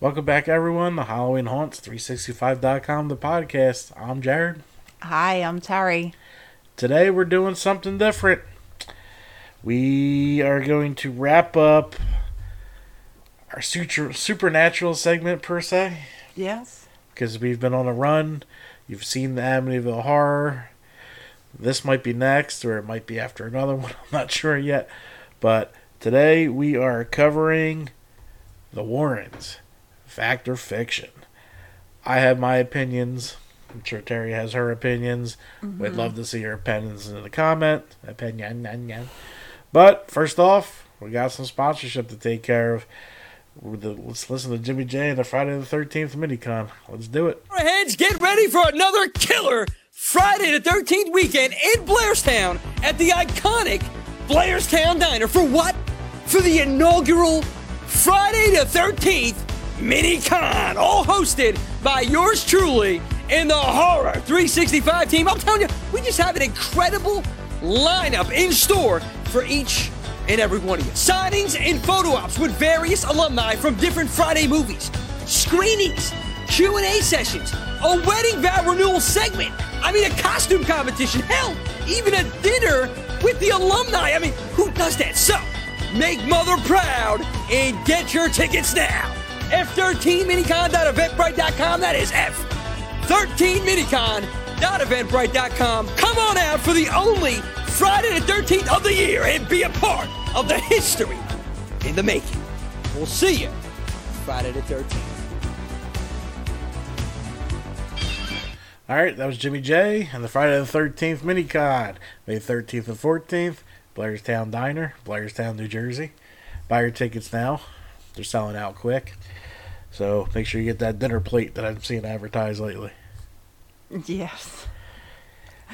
Welcome back, everyone. The Halloween Haunts 365.com, the podcast. I'm Jared. Hi, I'm Terry. Today we're doing something different. We are going to wrap up our super, supernatural segment, per se, Yes. because we've been on a run. You've seen the Amityville Horror. This might be next, or it might be after another one. I'm not sure yet. But today we are covering the Warrens, fact or fiction. I have my opinions. I'm sure Terry has her opinions. We'd mm-hmm. love to see your opinions in the comment. Opinion, yan, yan. But first off, we got some sponsorship to take care of. Let's listen to Jimmy J and the Friday the 13th minicon. Let's do it. Heads, get ready for another killer Friday the 13th weekend in Blairstown at the iconic Blairstown Diner. For what? For the inaugural Friday the 13th mini con, all hosted by yours truly in the Horror 365 team. I'm telling you, we just have an incredible lineup in store for each and every one of you. Signings and photo ops with various alumni from different Friday movies, screenings, Q&A sessions, a wedding vow renewal segment. I mean, a costume competition. Hell, even a dinner with the alumni. I mean, who does that? So, make mother proud and get your tickets now. F13minicon.eventbrite.com. That is F13minicon.eventbrite.com. Come on out for the only Friday the 13th of the year and be a part of the history in the making. We'll see you Friday the 13th. All right, that was Jimmy J and the Friday the 13th minicon. May 13th and 14th, Blairstown Diner, Blairstown, New Jersey. Buy your tickets now. They're selling out quick. So make sure you get that dinner plate that I've seen advertised lately. Yes.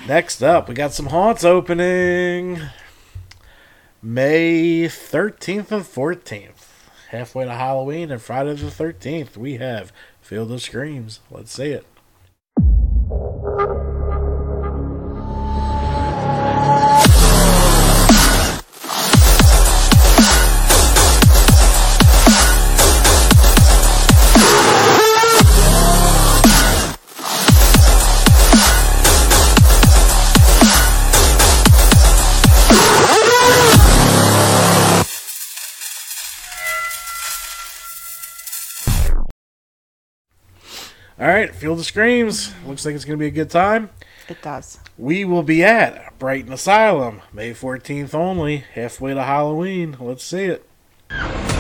Next up, we got some haunts opening May 13th and 14th. Halfway to Halloween and Friday the 13th, we have Field of Screams. Let's see it. Right, Field of Screams. Looks like it's going to be a good time. It does. We will be at Brighton Asylum May 14th only, halfway to Halloween. Let's see it.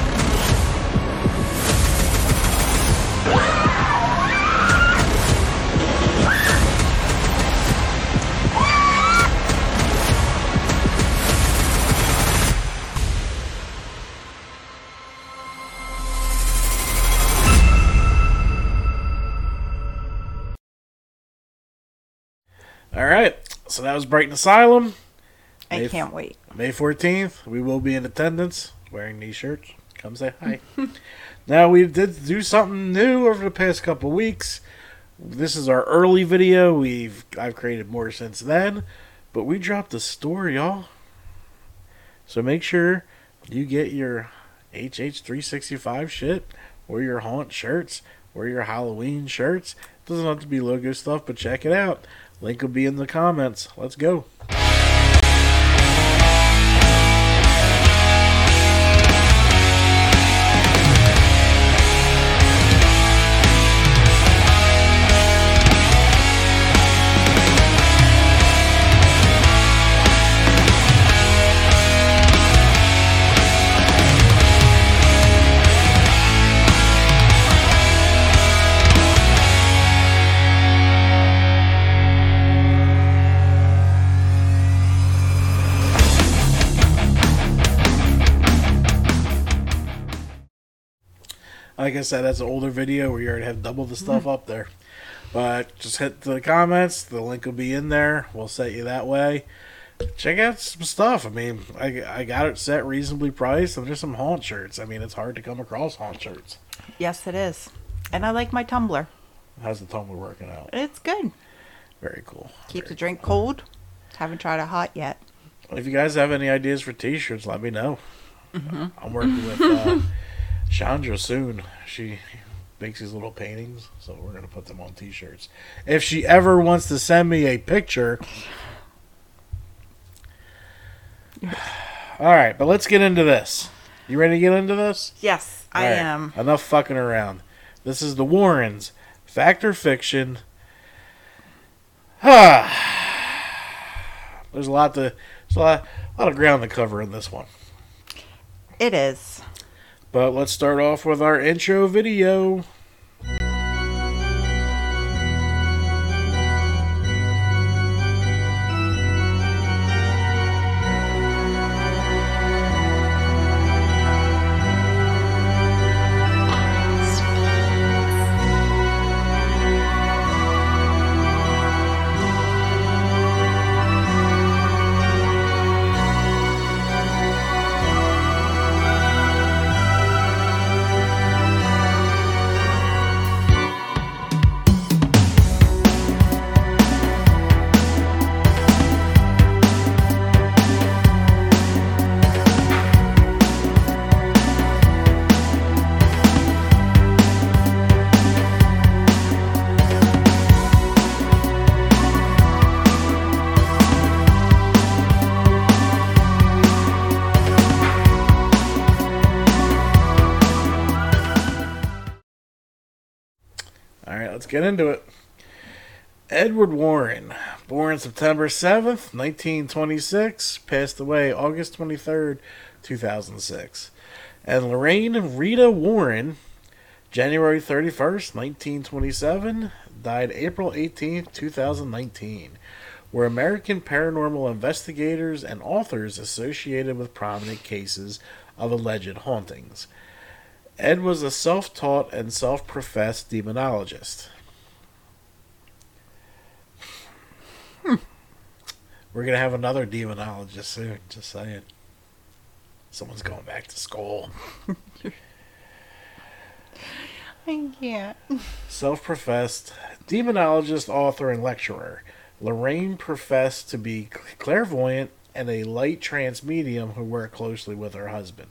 All right, so that was Brighton Asylum. I If- can't wait. May 14th, we will be in attendance wearing these shirts. Come say hi. now, we did do something new over the past couple weeks. This is our early video. We've I've created more since then, but we dropped a story, y'all. So make sure you get your HH365 shit or your haunt shirts or your Halloween shirts. It Doesn't have to be logo stuff, but check it out. Link will be in the comments. Let's go. Like I said, that's an older video where you already have double the stuff up there. But just hit the comments. The link will be in there. We'll set you that way. Check out some stuff. I mean, I, I got it set reasonably priced, and there's some haunt shirts. I mean, it's hard to come across haunt shirts. Yes, it is. And I like my tumbler. How's the tumbler working out? It's good. Very cool. Keeps the drink cold. Haven't tried it hot yet. If you guys have any ideas for T-shirts, let me know. I'm working with uh, Chandra soon. She makes these little paintings, so we're gonna put them on T-shirts. If she ever wants to send me a picture. All right, but let's get into this. You ready to get into this? Yes, I All right, am. Enough fucking around. This is the Warrens. Fact or fiction? Ah. There's a lot to there's a lot, a lot of ground to cover in this one. It is. But let's start off with our intro video. Get into it. Edward Warren, born September 7th, 1926, passed away August 23rd, 2006. And Lorraine Rita Warren, January 31st, 1927, died April 18th, 2019, were American paranormal investigators and authors associated with prominent cases of alleged hauntings. Ed was a self taught and self professed demonologist. Hmm. We're going to have another demonologist soon, just saying. Someone's going back to school. I can't. Self professed demonologist, author, and lecturer. Lorraine professed to be clairvoyant and a light trance medium who worked closely with her husband.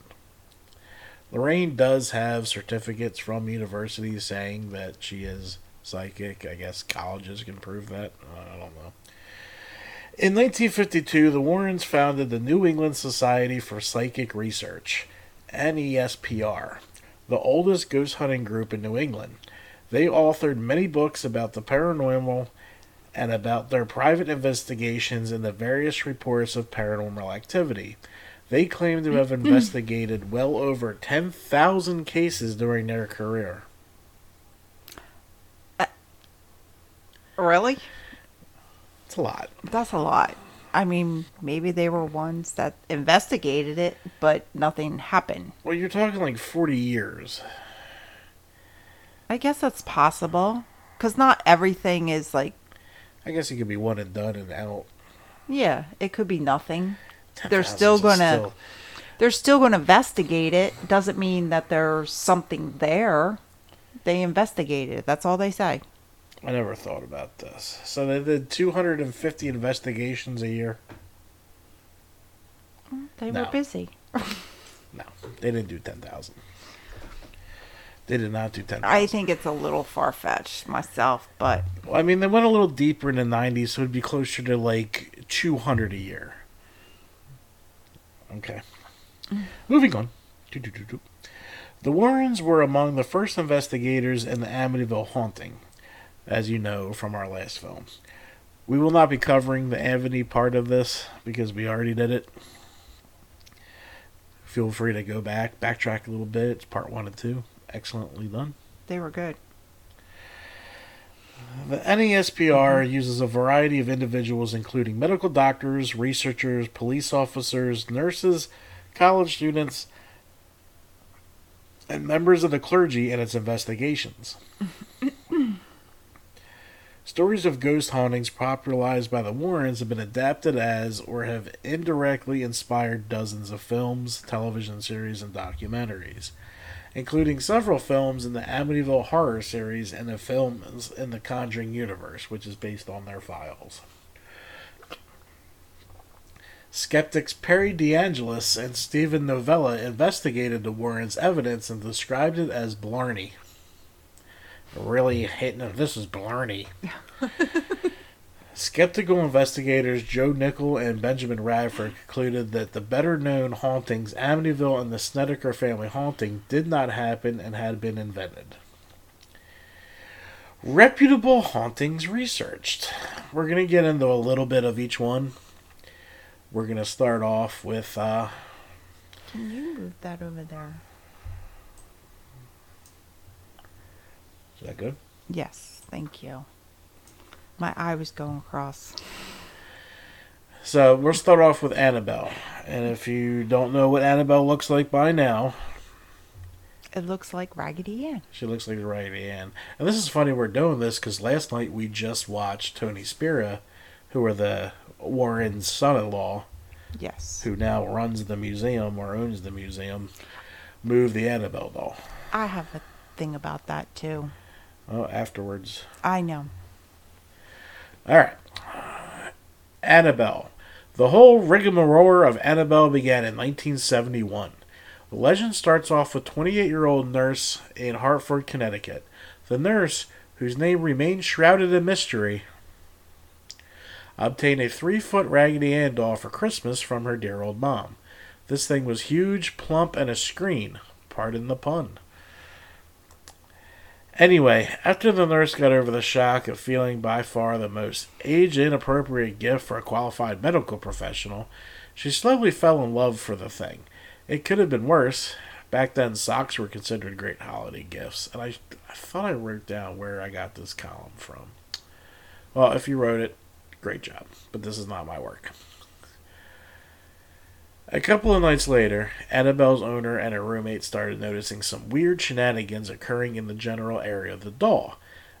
Lorraine does have certificates from universities saying that she is psychic. I guess colleges can prove that. I don't know. In 1952, the Warrens founded the New England Society for Psychic Research, NESPR, the oldest ghost hunting group in New England. They authored many books about the paranormal and about their private investigations and the various reports of paranormal activity. They claim to have investigated well over 10,000 cases during their career. Uh, really? It's a lot. That's a lot. I mean, maybe they were ones that investigated it, but nothing happened. Well, you're talking like 40 years. I guess that's possible. Because not everything is like, I guess it could be one and done and out. yeah, it could be nothing. 10,000 They're still gonna- still- They're still going to investigate it. Doesn't mean that there's something there. They investigated it. That's all they say. I never thought about this. So they did 250 investigations a year. Oh, they No. were busy. No, they didn't do 10,000. They did not do 10,000. I think it's a little far fetched myself, but Well, I mean, they went a little deeper in the 90s, so it'd be closer to like 200 a year. Okay. Mm. Moving on. The Warrens were among the first investigators in the Amityville haunting, as you know from our last films. We will not be covering the Amity part of this because we already did it. Feel free to go back, backtrack a little bit. It's part one and two. Excellently done. they were good. The NESPR uses a variety of individuals, including medical doctors, researchers, police officers, nurses, college students, and members of the clergy in its investigations. Stories of ghost hauntings popularized by the Warrens have been adapted as or have indirectly inspired dozens of films, television series, and documentaries including several films in the Amityville horror series and the films in the Conjuring universe, which is based on their files. Skeptics Perry DeAngelis and Steven Novella investigated the Warrens' evidence and described it as blarney. Really hitting it. This is Blarney. Skeptical investigators Joe Nickell and Benjamin Radford concluded that the better known hauntings, Amityville and the Snedeker family haunting, did not happen and had been invented. Reputable hauntings researched. We're going to get into a little bit of each one. We're going to start off with uh, Can you move that over there? Is that good? Yes, thank you. My eye was going across. So we'll start off with Annabelle. And if you don't know what Annabelle looks like by now, It looks like Raggedy Ann. she looks like Raggedy Ann. And this is funny we're doing this because last night we just watched Tony Spera, who are the Warren's son-in-law, Yes. who now runs the museum or owns the museum, move the Annabelle doll. I have a thing about that too. Oh, afterwards. I know. All right. Annabelle. The whole rigmarole of Annabelle began in 1971. The legend starts off with 28 year old nurse in Hartford, Connecticut. The nurse, whose name remains shrouded in mystery, obtained a three foot Raggedy Ann doll for Christmas from her dear old mom. This thing was huge, plump, and a screen. Pardon the pun. Anyway, after the nurse got over the shock of feeling by far the most age inappropriate gift for a qualified medical professional, she slowly fell in love for the thing. It could have been worse. Back then, socks were considered great holiday gifts, and I, I thought I wrote down where I got this column from. Well, if you wrote it, great job, but this is not my work. A couple of nights later, Annabelle's owner and her roommate started noticing some weird shenanigans occurring in the general area of the doll.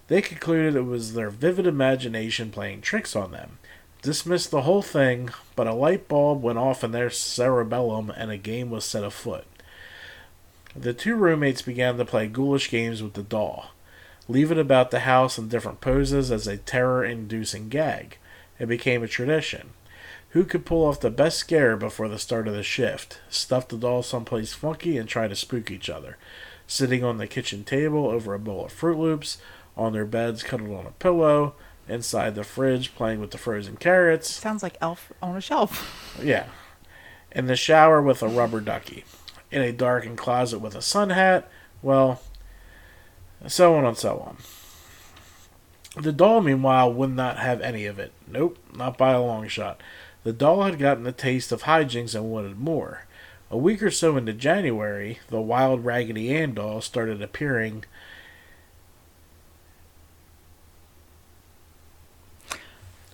They concluded it was their vivid imagination playing tricks on them. Dismissed the whole thing, but a light bulb went off in their cerebellum and a game was set afoot. The two roommates began to play ghoulish games with the doll, leave it about the house in different poses as a terror inducing gag. It became a tradition. Who could pull off the best scare before the start of the shift? Stuff the doll someplace funky and try to spook each other. Sitting on the kitchen table over a bowl of Froot Loops, on their beds cuddled on a pillow, inside the fridge playing with the frozen carrots. Sounds like Elf on a shelf. Yeah. In the shower with a rubber ducky. In a darkened closet with a sun hat. Well, so on and so on. The doll, meanwhile, would not have any of it. Nope, not by a long shot. The doll had gotten a taste of hijinks and wanted more. A week or so into January, the wild Raggedy Ann doll started appearing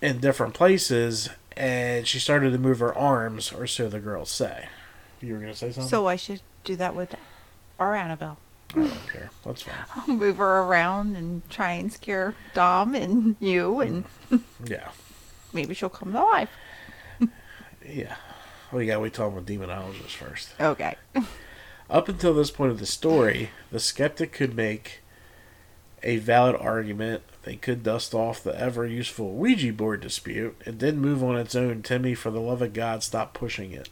in different places, and she started to move her arms, or so the girls say. You were going to say something? So I should do that with our Annabelle. I don't care. That's fine. I'll move her around and try and scare Dom and you, and Yeah. maybe she'll come to life. Yeah. Well, you got to wait till I'm a demonologist first. Okay. Up until this point of the story, the skeptic could make a valid argument. They could dust off the ever useful Ouija board dispute. and then move on its own. Timmy, for the love of God, stop pushing it.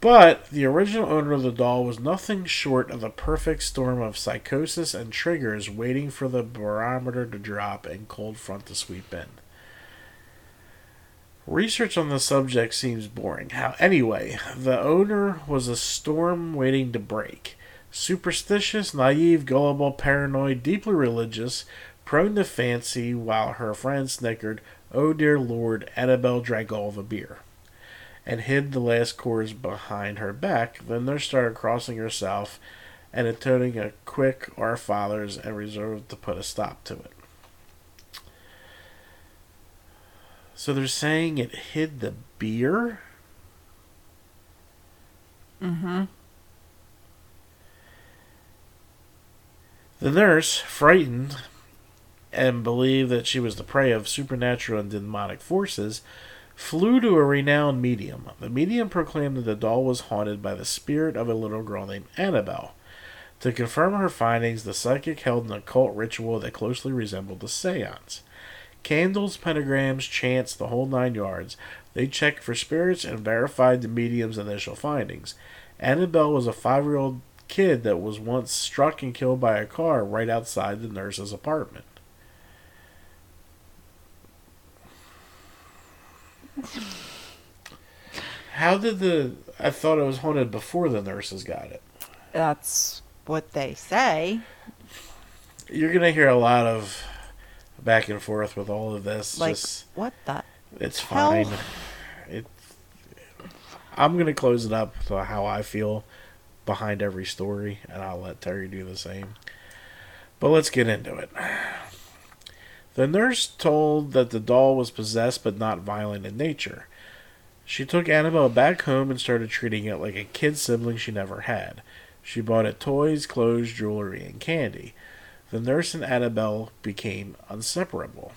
But the original owner of the doll was nothing short of a perfect storm of psychosis and triggers waiting for the barometer to drop and cold front to sweep in. Research on the subject seems boring. How anyway, the owner was a storm waiting to break. Superstitious, naive, gullible, paranoid, deeply religious, prone to fancy, while her friends snickered, "Oh dear Lord!" Annabelle drank all the beer, and hid the last chorus behind her back. Then there started crossing herself, and intoning a quick "Our Fathers," and resolved to put a stop to it. So they're saying it hid the beer? Mm-hmm. The nurse, frightened and believed that she was the prey of supernatural and demonic forces, flew to a renowned medium. The medium proclaimed that the doll was haunted by the spirit of a little girl named Annabelle. To confirm her findings, the psychic held an occult ritual that closely resembled a seance. Candles, pentagrams, chants, the whole nine yards. They checked for spirits and verified the medium's initial findings. Annabelle was a five year old kid that was once struck and killed by a car right outside the nurse's apartment. How did the. I thought it was haunted before the nurses got it. That's what they say. You're going to hear a lot of back and forth with all of this. Like, Just, what the? it's hell? fine. It, I'm going to close it up to how I feel behind every story, and I'll let Terry do the same. But let's get into it. The nurse told that the doll was possessed but not violent in nature. She took Annabelle back home and started treating it like a kid sibling she never had. She bought it toys, clothes, jewelry, and candy. The nurse and Annabelle became inseparable.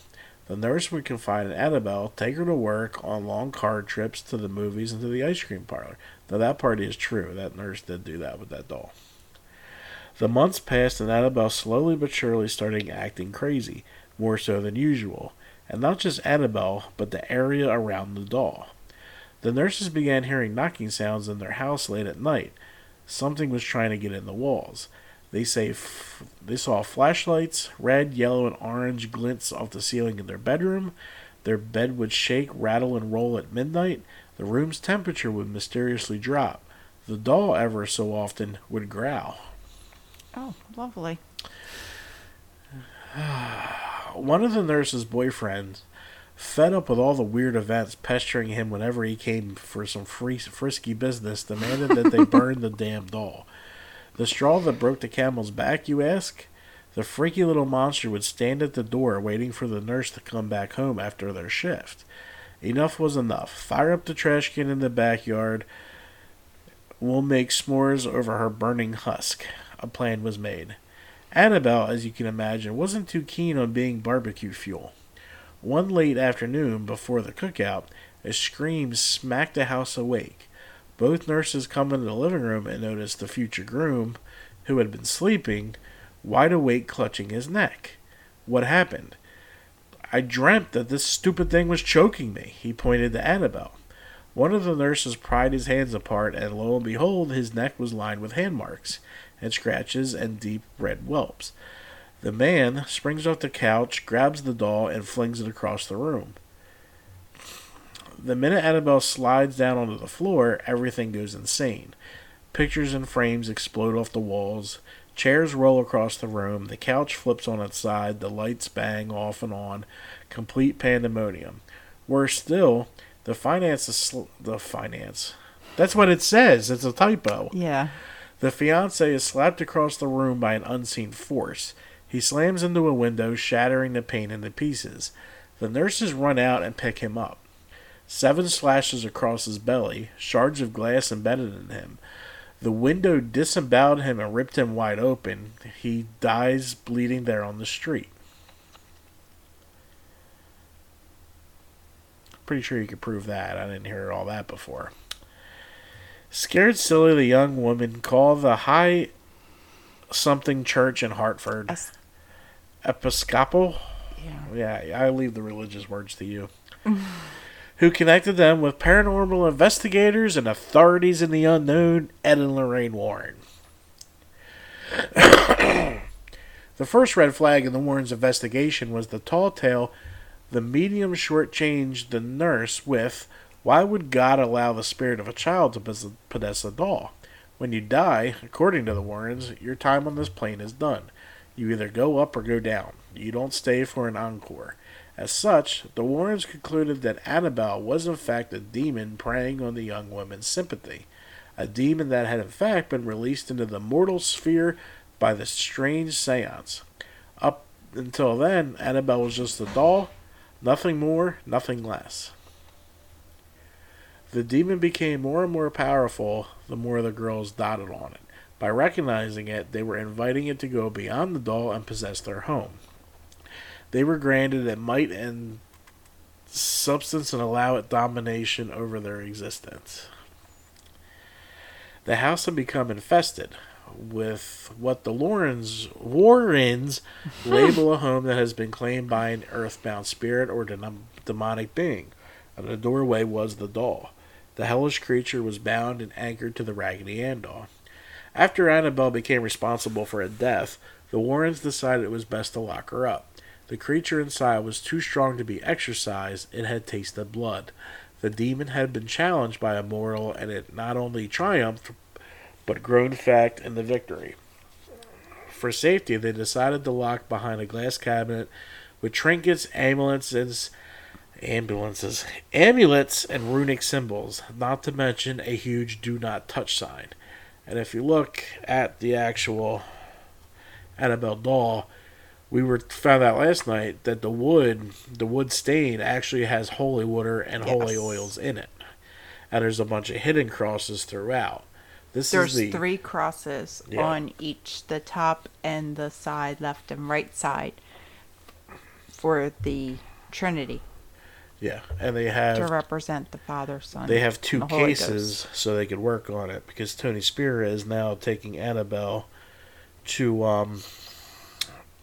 The nurse would confide in Annabelle, take her to work on long car trips to the movies and to the ice cream parlor. Now, that part is true. That nurse did do that with that doll. The months passed, and Annabelle slowly but surely started acting crazy, more so than usual. And not just Annabelle, but the area around the doll. The nurses began hearing knocking sounds in their house late at night. Something was trying to get in the walls. They say f- they saw flashlights, red, yellow, and orange glints off the ceiling in their bedroom. Their bed would shake, rattle, and roll at midnight. The room's temperature would mysteriously drop. The doll, ever so often, would growl. Oh, lovely. One of the nurse's boyfriends, fed up with all the weird events pestering him whenever he came for some free, frisky business, demanded that they burn the damn doll. The straw that broke the camel's back, you ask? The freaky little monster would stand at the door waiting for the nurse to come back home after their shift. Enough was enough. Fire up the trash can in the backyard. We'll make s'mores over her burning husk. A plan was made. Annabelle, as you can imagine, wasn't too keen on being barbecue fuel. One late afternoon, before the cookout, a scream smacked the house awake. Both nurses come into the living room and notice the future groom, who had been sleeping, wide awake clutching his neck. What happened? I dreamt that this stupid thing was choking me, he pointed to Annabelle. One of the nurses pried his hands apart, and lo and behold, his neck was lined with hand marks and scratches and deep red whelps. The man springs off the couch, grabs the doll, and flings it across the room. The minute Annabelle slides down onto the floor, everything goes insane. Pictures and frames explode off the walls, chairs roll across the room, the couch flips on its side, the lights bang off and on, complete pandemonium. Worse still, the finance is sl- the finance. That's what it says. It's a typo. Yeah. The fiance is slapped across the room by an unseen force. He slams into a window, shattering the pane into pieces. The nurses run out and pick him up. Seven slashes across his belly, shards of glass embedded in him. The window disemboweled him and ripped him wide open. He dies bleeding there on the street. Pretty sure you could prove that. I didn't hear all that before. Scared silly, the young woman called the High Something Church in Hartford. Es- Episcopal? yeah. Yeah, I leave the religious words to you. Who connected them with paranormal investigators and authorities in the unknown, Ed and Lorraine Warren. the first red flag in the Warrens' investigation was the tall tale the medium shortchanged the nurse with why would God allow the spirit of a child to possess a doll? When you die, according to the Warrens, your time on this plane is done. You either go up or go down. You don't stay for an encore. As such, the Warrens concluded that Annabelle was in fact a demon preying on the young woman's sympathy. A demon that had in fact been released into the mortal sphere by the strange seance. Up until then, Annabelle was just a doll, nothing more, nothing less. The demon became more and more powerful the more the girls dotted on it. By recognizing it, they were inviting it to go beyond the doll and possess their home. They were granted it might and substance and allow it domination over their existence. The house had become infested with what the Lawrence Warrens label a home that has been claimed by an earthbound spirit or dem- demonic being. And the doorway was the doll. The hellish creature was bound and anchored to the Raggedy Ann doll. After Annabelle became responsible for a death, the Warrens decided it was best to lock her up. The creature inside was too strong to be exorcised it had tasted blood. The demon had been challenged by a mortal and it not only triumphed, but grown fat in the victory. For safety, they decided to lock behind a glass cabinet with trinkets, ambulances, ambulances, amulets, and runic symbols, not to mention a huge "Do Not Touch" sign. And if you look at the actual Annabelle doll, we were found out last night that the wood, the wood stain, actually has holy water and holy oils in it, and there's a bunch of hidden crosses throughout. This There's is the three crosses Yeah. on each the top and the side, left and right side, for the Trinity yeah, and they have to represent the Father, Son. They have two the cases so they could work on it because Tony Spera is now taking Annabelle to um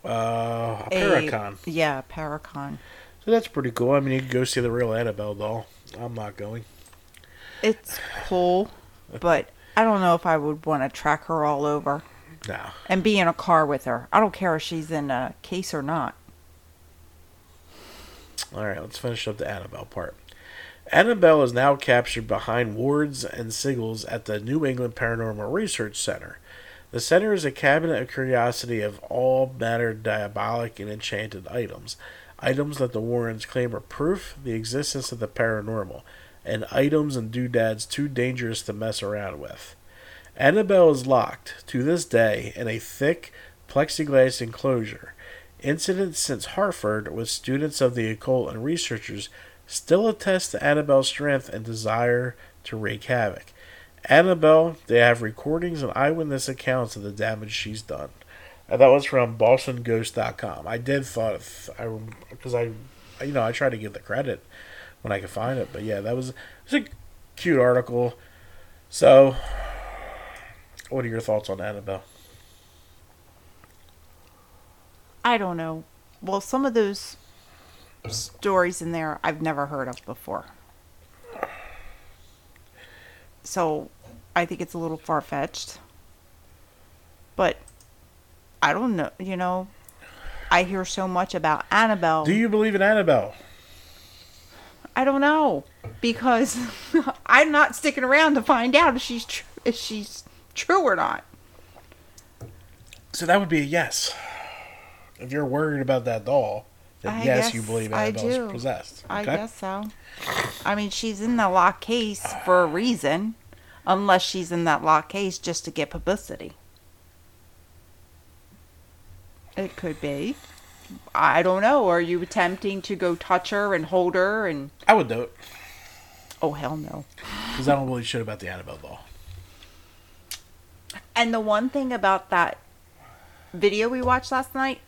uh A- Paracon. yeah, Paracon. So that's pretty cool. I mean, you can go see the real Annabelle doll. I'm not going. It's cool, but I don't know if I would want to track her all over No. and be in a car with her. I don't care if she's in a case or not. All right, let's finish up the Annabelle part. Annabelle is now captured behind wards and sigils at the New England Paranormal Research Center. The center is a cabinet of curiosity of all manner diabolic and enchanted items. Items that the Warrens claim are proof the existence of the paranormal, and items and doodads too dangerous to mess around with. Annabelle is locked, to this day, in a thick plexiglass enclosure. Incidents since Hartford with students of the occult and researchers still attest to Annabelle's strength and desire to wreak havoc. Annabelle, they have recordings and eyewitness accounts of the damage she's done. And that was from BostonGhost.com. I did thought I because I, you know, I try to give the credit when I can find it, but yeah, that was it's a cute article. So, what are your thoughts on Annabelle? I don't know. Well, some of those stories in there I've never heard of before. So I think it's a little far fetched. But I don't know. You know, I hear so much about Annabelle. Do you believe in Annabelle? I don't know because I'm not sticking around to find out if she's tr- if she's true or not. So that would be a yes. If you're worried about that doll, then I yes, guess you believe I Annabelle's do. possessed. I guess so. I mean, she's in the lock case for a reason, unless she's in that lock case just to get publicity. It could be. I don't know. Are you attempting to go touch her and hold her and? I would do it Oh hell no! because I don't really shit about the Annabelle doll. And the one thing about that video we watched last night,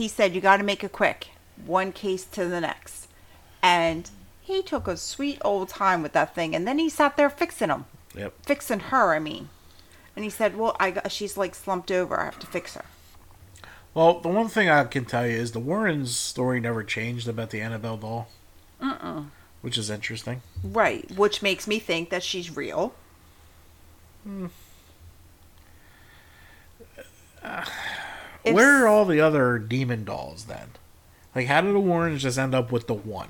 he said you got to make it quick, one case to the next, and he took a sweet old time with that thing, and then he sat there fixing them, Yep. fixing her. I mean, and he said, "Well, I got, she's like slumped over. I have to fix her." Well, the one thing I can tell you is the Warrens' story never changed about the Annabelle doll, Mm-mm. which is interesting. Right, which makes me think that she's real. Hmm. Uh, Where are all the other demon dolls then? Like, how did the Warrens just end up with the one?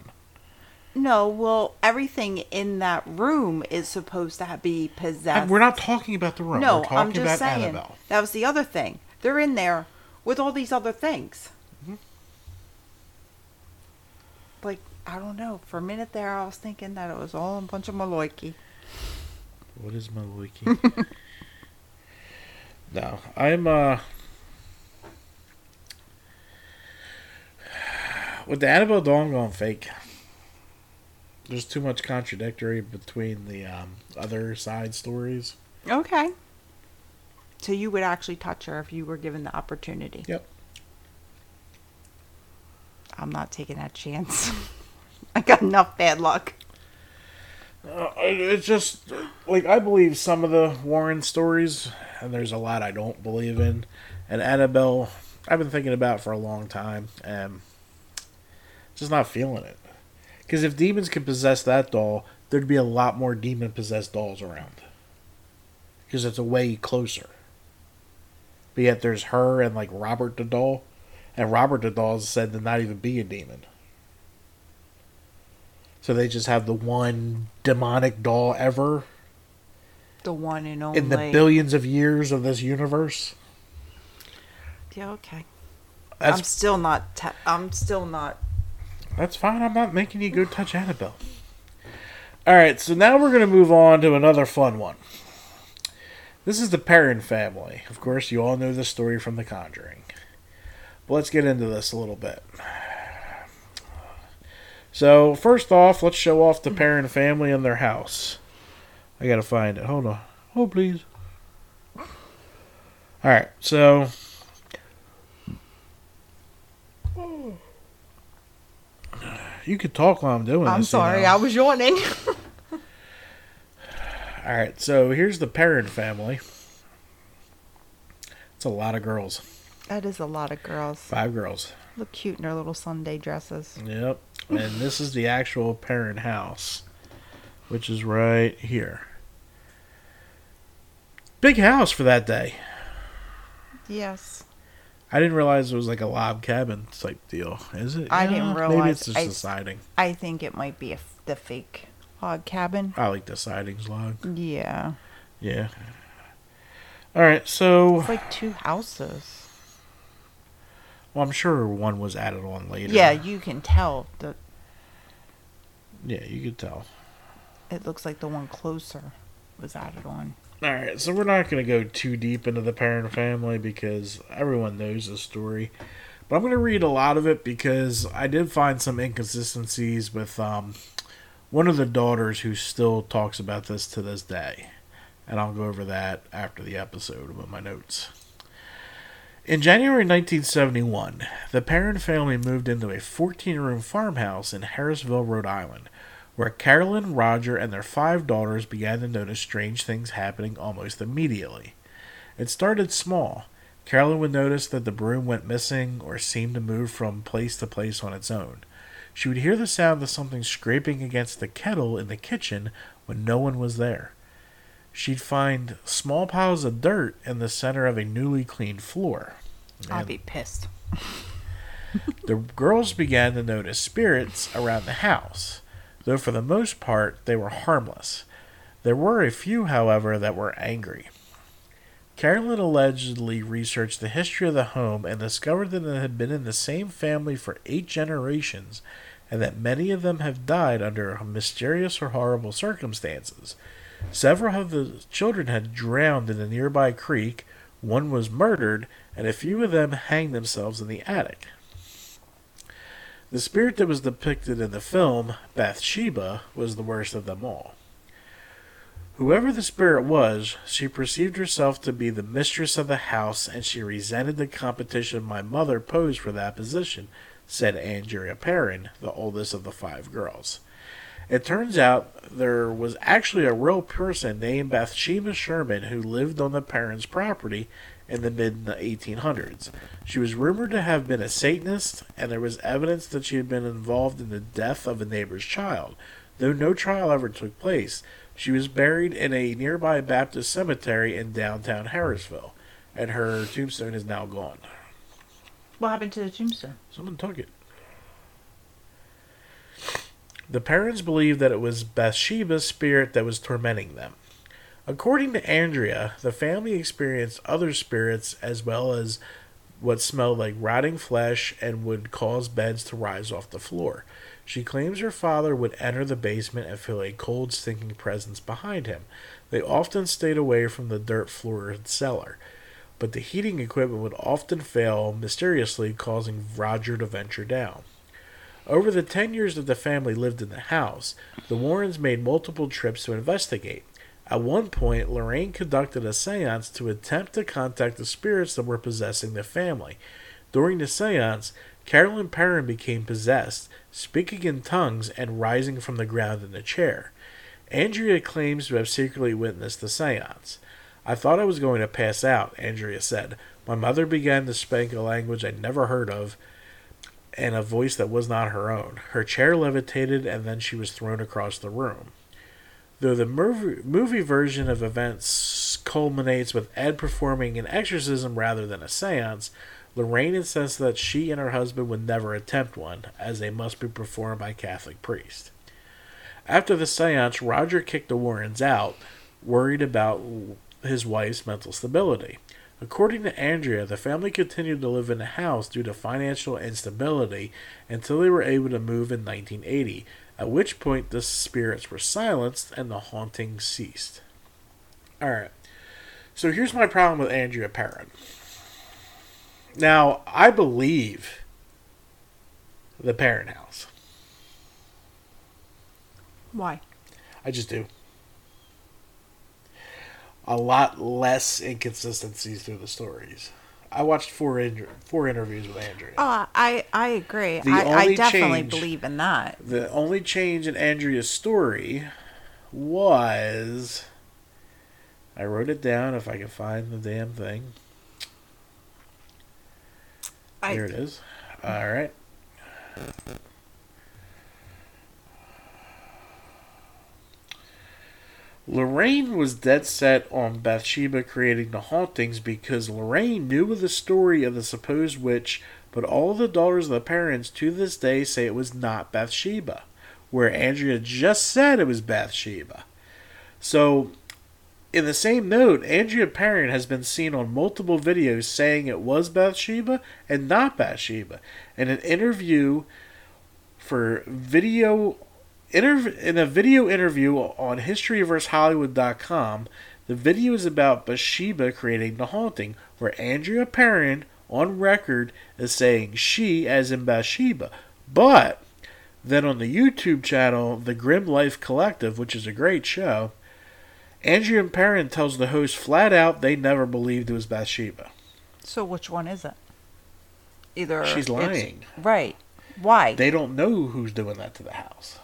No, well, everything in that room is supposed to be possessed. We're not talking about the room. No, We're talking I'm just about saying. Annabelle. That was the other thing. They're in there with all these other things. Mm-hmm. Like, I don't know. For a minute there, I was thinking that it was all a bunch of Maloiki. What is Maliki? no, I'm uh with the Annabelle doll I'm going fake. There's too much contradictory between the um, other side stories. Okay. So you would actually touch her if you were given the opportunity. Yep. I'm not taking that chance. I got enough bad luck. Uh, it's just like I believe some of the Warren stories, and there's a lot I don't believe in. And Annabelle, I've been thinking about for a long time, and just not feeling it. Because if demons could possess that doll, there'd be a lot more demon possessed dolls around. because it's a way closer. But yet there's her and like Robert the doll, and Robert the doll is said to not even be a demon. So they just have the one demonic doll ever The one and only. in the billions of years of this universe. Yeah, okay. That's I'm still not. Te- I'm still not. That's fine. I'm not making you go touch Annabelle. All right, so now we're going to move on to another fun one. This is the Perron family. Of course, you all know the story from The Conjuring. But let's get into this a little bit. So, first off, let's show off the Perron family and their house. I got to find it. Hold on. Oh, please. All right, so you could talk while I'm doing this. I'm this. you sorry. know. I was yawning. All right, so here's the Perron family. It's a lot of girls. that is a lot of girls. Five girls. Look cute in their little Sunday dresses. Yep. And this is the actual Perron house, which is right here. Big house for that day. Yes. I didn't realize it was like a log cabin type deal. Is it? I didn't realize. Maybe it's just I- the siding. I think it might be a the fake log cabin. I like the sidings log. Yeah. Yeah. All right, so It's like two houses. well, I'm sure one was added on later. Yeah, you can tell that Yeah, you could tell. it looks like the one closer was added on. All right, so we're not going to go too deep into the Perron family because everyone knows the story. But I'm going to read a lot of it because I did find some inconsistencies with um, one of the daughters who still talks about this to this day. And I'll go over that after the episode with my notes. In January 1971, the Perron family moved into a 14 room farmhouse in Harrisville, Rhode Island where Carolyn, Roger, and their five daughters began to notice strange things happening almost immediately. It started small. Carolyn would notice that the broom went missing or seemed to move from place to place on its own. She would hear the sound of something scraping against the kettle in the kitchen when no one was there. She'd find small piles of dirt in the center of a newly cleaned floor. I'd be pissed. the girls began to notice spirits around the house, though for the most part they were harmless. There were a few, however, that were angry. Carolyn allegedly researched the history of the home and discovered that it had been in the same family for eight generations and that many of them have died under mysterious or horrible circumstances. Several of the children had drowned in a nearby creek, one was murdered, and a few of them hanged themselves in the attic. The spirit that was depicted in the film, Bathsheba, was the worst of them all. Whoever the spirit was, she perceived herself to be the mistress of the house, and she resented the competition my mother posed for that position, said Andrea Perron, the oldest of the five girls. It turns out there was actually a real person named Bathsheba Sherman who lived on the Perrons' property in the mid 1800s. She was rumored to have been a Satanist, and there was evidence that she had been involved in the death of a neighbor's child. Though no trial ever took place, she was buried in a nearby Baptist cemetery in downtown Harrisville, and her tombstone is now gone. What happened to the tombstone? Someone took it. The parents believed that it was Bathsheba's spirit that was tormenting them. According to Andrea, the family experienced other spirits as well as what smelled like rotting flesh and would cause beds to rise off the floor. She claims her father would enter the basement and feel a cold, stinking presence behind him. They often stayed away from the dirt floored cellar, but the heating equipment would often fail mysteriously, causing Roger to venture down. Over the 10 years that the family lived in the house, the Warrens made multiple trips to investigate. At one point, Lorraine conducted a seance to attempt to contact the spirits that were possessing the family. During the seance, Carolyn Perron became possessed, speaking in tongues and rising from the ground in a chair. Andrea claims to have secretly witnessed the seance. I thought I was going to pass out, Andrea said. My mother began to speak a language I'd never heard of and a voice that was not her own. Her chair levitated and then she was thrown across the room. Though the movie, movie version of events culminates with Ed performing an exorcism rather than a seance, Lorraine insists that she and her husband would never attempt one, as they must be performed by Catholic priests. After the seance, Roger kicked the Warrens out, worried about his wife's mental stability. According to Andrea, the family continued to live in the house due to financial instability until they were able to move in 1980, at which point the spirits were silenced and the haunting ceased. Alright, so here's my problem with Andrea Perron. Now, I believe the Perron house. Why? I just do. A lot less inconsistencies through the stories. I watched four in, four interviews with Andrea. Oh, I I agree. The I, I definitely change- believe in that. The only change in Andrea's story was I wrote it down if I can find the damn thing. I, Here it is. All right. Lorraine was dead set on Bathsheba creating the hauntings because Lorraine knew of the story of the supposed witch, but all the daughters of the parents to this day say it was not Bathsheba, where Andrea just said it was Bathsheba. So, in the same note, Andrea Perron has been seen on multiple videos saying it was Bathsheba and not Bathsheba. In an interview for video interv- in a video interview on historyversehollywood.com, the video is about Bathsheba creating the haunting, where Andrea Perron on record is saying she as in Bathsheba. But then on the YouTube channel, The Grim Life Collective, which is a great show, Andrea Perron tells the host flat out they never believed it was Bathsheba. so which one is it? Either She's lying. right? Why? They don't know who's doing that to the house.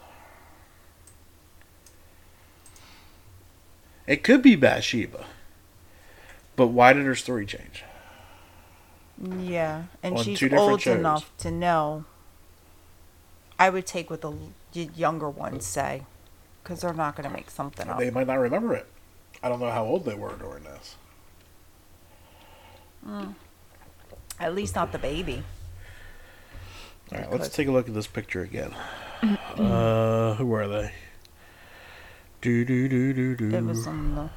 It could be Bathsheba. But why did her story change? yeah, and on she's old shows. enough to know. I would take what the younger ones say, because they're not going to make something up. They might not remember it. I don't know how old they were during this. At least not the baby. All right, let's take a look at this picture again. uh, who are they? Do do do do do. It was on the.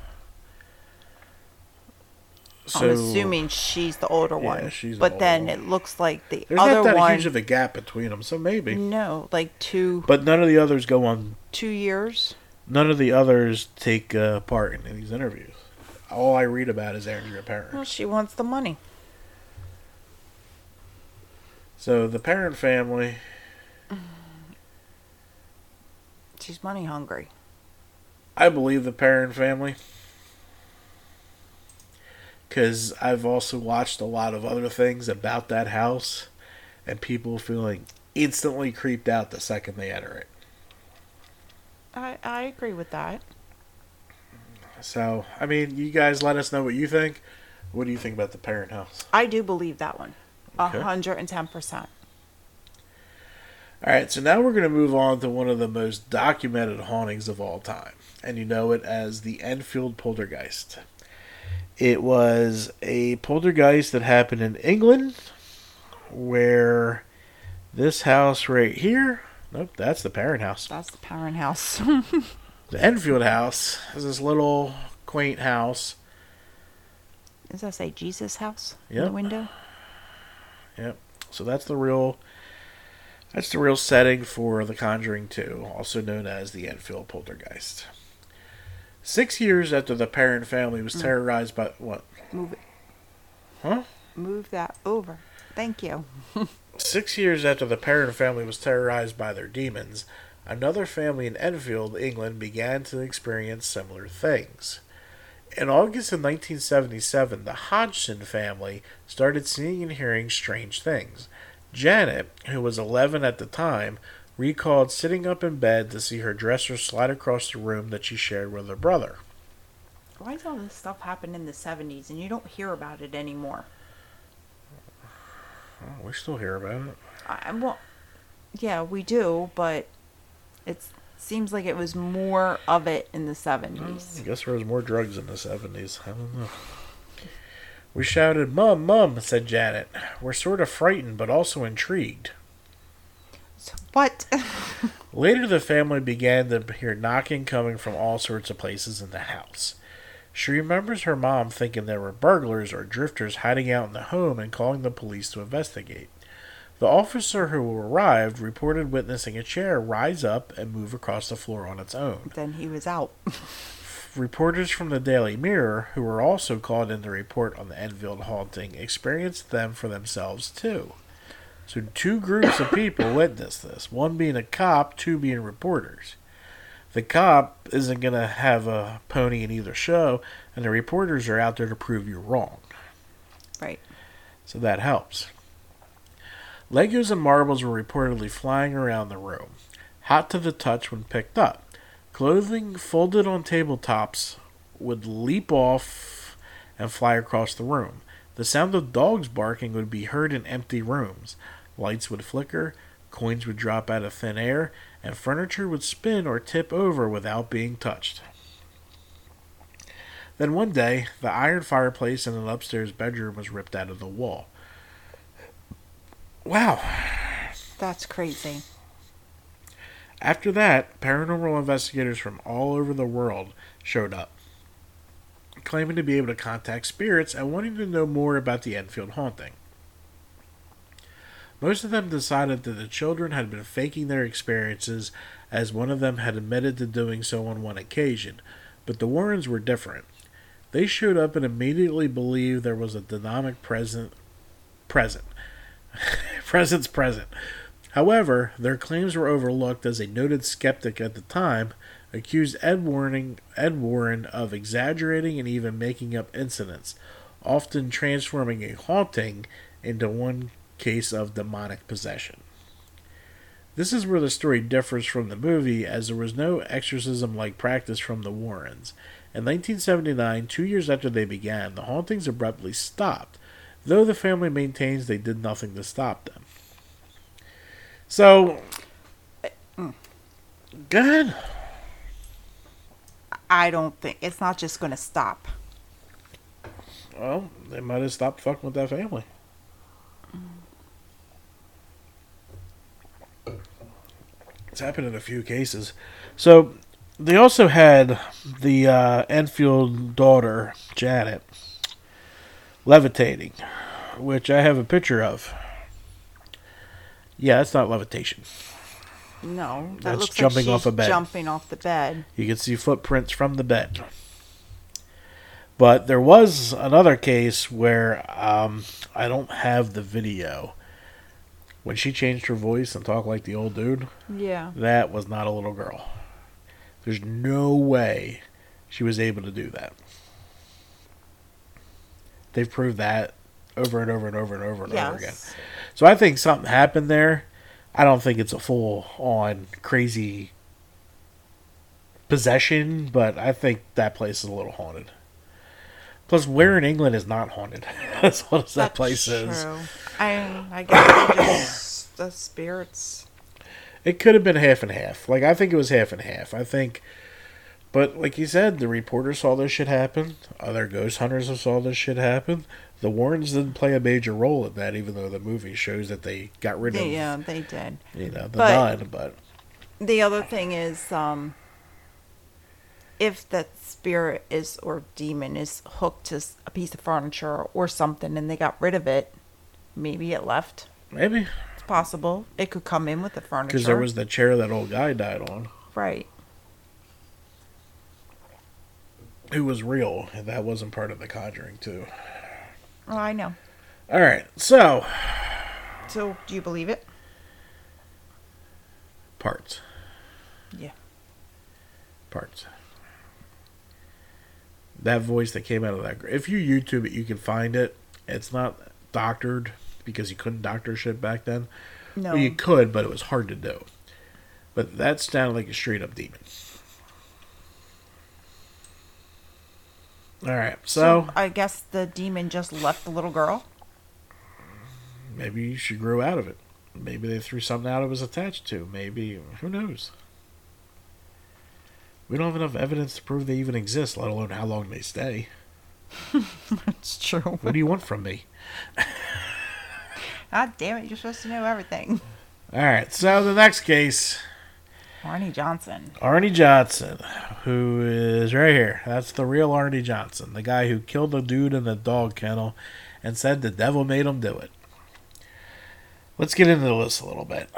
so, I'm assuming she's the older Yeah, one. she's the but older then one. it looks like the There's other not that one. huge of a gap between them, so maybe. no, like two But none of the others go on. two years. None of the others take uh, part in these interviews. All I read about is Andrea Well, she wants the money. So the Perron family, She's money hungry. I believe the Perron family because I've also watched a lot of other things about that house and people feeling instantly creeped out the second they enter it. I, I agree with that. So, I mean, you guys let us know what you think. What do you think about the Perron house? I do believe that one. A 110%. All right, so now we're going to move on to one of the most documented hauntings of all time, and you know it as the Enfield Poltergeist. It was a poltergeist that happened in England, where this house right here, nope, that's the Perron house. That's the Perron house. The Enfield house is this little quaint house. Does that say Jesus house in the window? Yep. So that's the real that's the real setting for The Conjuring 2, also known as the Enfield Poltergeist. Six years after the Perron family was hmm. terrorized by what? Move it. Huh? Move that over. Thank you. Six years after the Perron family was terrorized by their demons, another family in Enfield, England, began to experience similar things. In August of 1977, the Hodgson family started seeing and hearing strange things. Janet, who was 11 at the time, recalled sitting up in bed to see her dresser slide across the room that she shared with her brother. Why does all this stuff happen in the seventies and you don't hear about it anymore? Oh, we still hear about it. I well, yeah, we do, but it Seems like it was more of it in the 70s. I 70s. guess there was more drugs in the 70s. I don't know. We shouted, Mum, Mum, said Janet. We're sort of frightened, but also intrigued. What? Later, the family began to hear knocking coming from all sorts of places in the house. She remembers her mom thinking there were burglars or drifters hiding out in the home and calling the police to investigate. The officer who arrived reported witnessing a chair rise up and move across the floor on its own. then he was out. Reporters from the Daily Mirror, who were also called in to report on the Enfield haunting, experienced them for themselves too. So, two groups of people witnessed this one being a cop, two being reporters. The cop isn't going to have a pony in either show, and the reporters are out there to prove you wrong. Right. So that helps. Legos and marbles were reportedly flying around the room, hot to the touch when picked up. Clothing folded on tabletops would leap off and fly across the room. The sound of dogs barking would be heard in empty rooms. Lights would flicker, coins would drop out of thin air, and furniture would spin or tip over without being touched. Then one day, the iron fireplace in an upstairs bedroom was ripped out of the wall. Wow. That's crazy. After that, paranormal investigators from all over the world showed up, claiming to be able to contact spirits and wanting to know more about the Enfield haunting. Most of them decided that the children had been faking their experiences, as one of them had admitted to doing so on one occasion, but the Warrens were different. They showed up and immediately believed there was a demonic present present. presence present. However, their claims were overlooked as a noted skeptic at the time accused Ed Warren, Ed Warren of exaggerating and even making up incidents, often transforming a haunting into one case of demonic possession. This is where the story differs from the movie, as there was no exorcism like practice from the Warrens. In 1979, two years after they began, the hauntings abruptly stopped, though the family maintains they did nothing to stop them. So, good. I don't think it's not just going to stop. Well, they might have stopped fucking with that family. It's happened in a few cases. So, they also had the uh, Enfield daughter, Janet, levitating, which I have a picture of. Yeah, that's not levitation. No, that That's looks jumping like off a bed. Jumping off the bed. You can see footprints from the bed. But there was another case where um, I don't have the video. When she changed her voice and talked like the old dude, Yeah. that was not a little girl. There's no way she was able to do that. They've proved that over and over and over and over and over again. So I think something happened there. I don't think it's a full on crazy possession, but I think that place is a little haunted. Plus, where in England is not haunted? As what as that place is. I I guess just the spirits. It could have been half and half. Like I think it was half and half. I think, but like you said, the reporter saw this shit happen. Other ghost hunters have saw this shit happen. The Warrens didn't play a major role in that, even though the movie shows that they got rid of, yeah, they did. you know, the But- nun. But The other thing is, um, if that spirit is or demon is hooked to a piece of furniture or something, and they got rid of it, maybe it left. maybe It's possible. It could come in with the furniture. because there was the chair that old guy died on, right. who was real, and that wasn't part of the Conjuring 2. Oh, I know. All right, so So, do you believe it? parts. Yeah. parts. That voice that came out of that. If you YouTube it, you can find it. It's not doctored because you couldn't doctor shit back then. No. Well, you could, but it was hard to do. But that sounded like a straight up demon. All right, so, I guess the demon just left the little girl. maybe she grew out of it. Maybe they threw something out it was attached to. Maybe who knows? We don't have enough evidence to prove they even exist, let alone how long they stay. That's true. What do you want from me? God damn it, you're supposed to know everything. All right, so the next case, Arnie Johnson. Arnie Johnson, who is right here. That's the real Arnie Johnson, the guy who killed the dude in the dog kennel and said the devil made him do it. Let's get into this a little bit.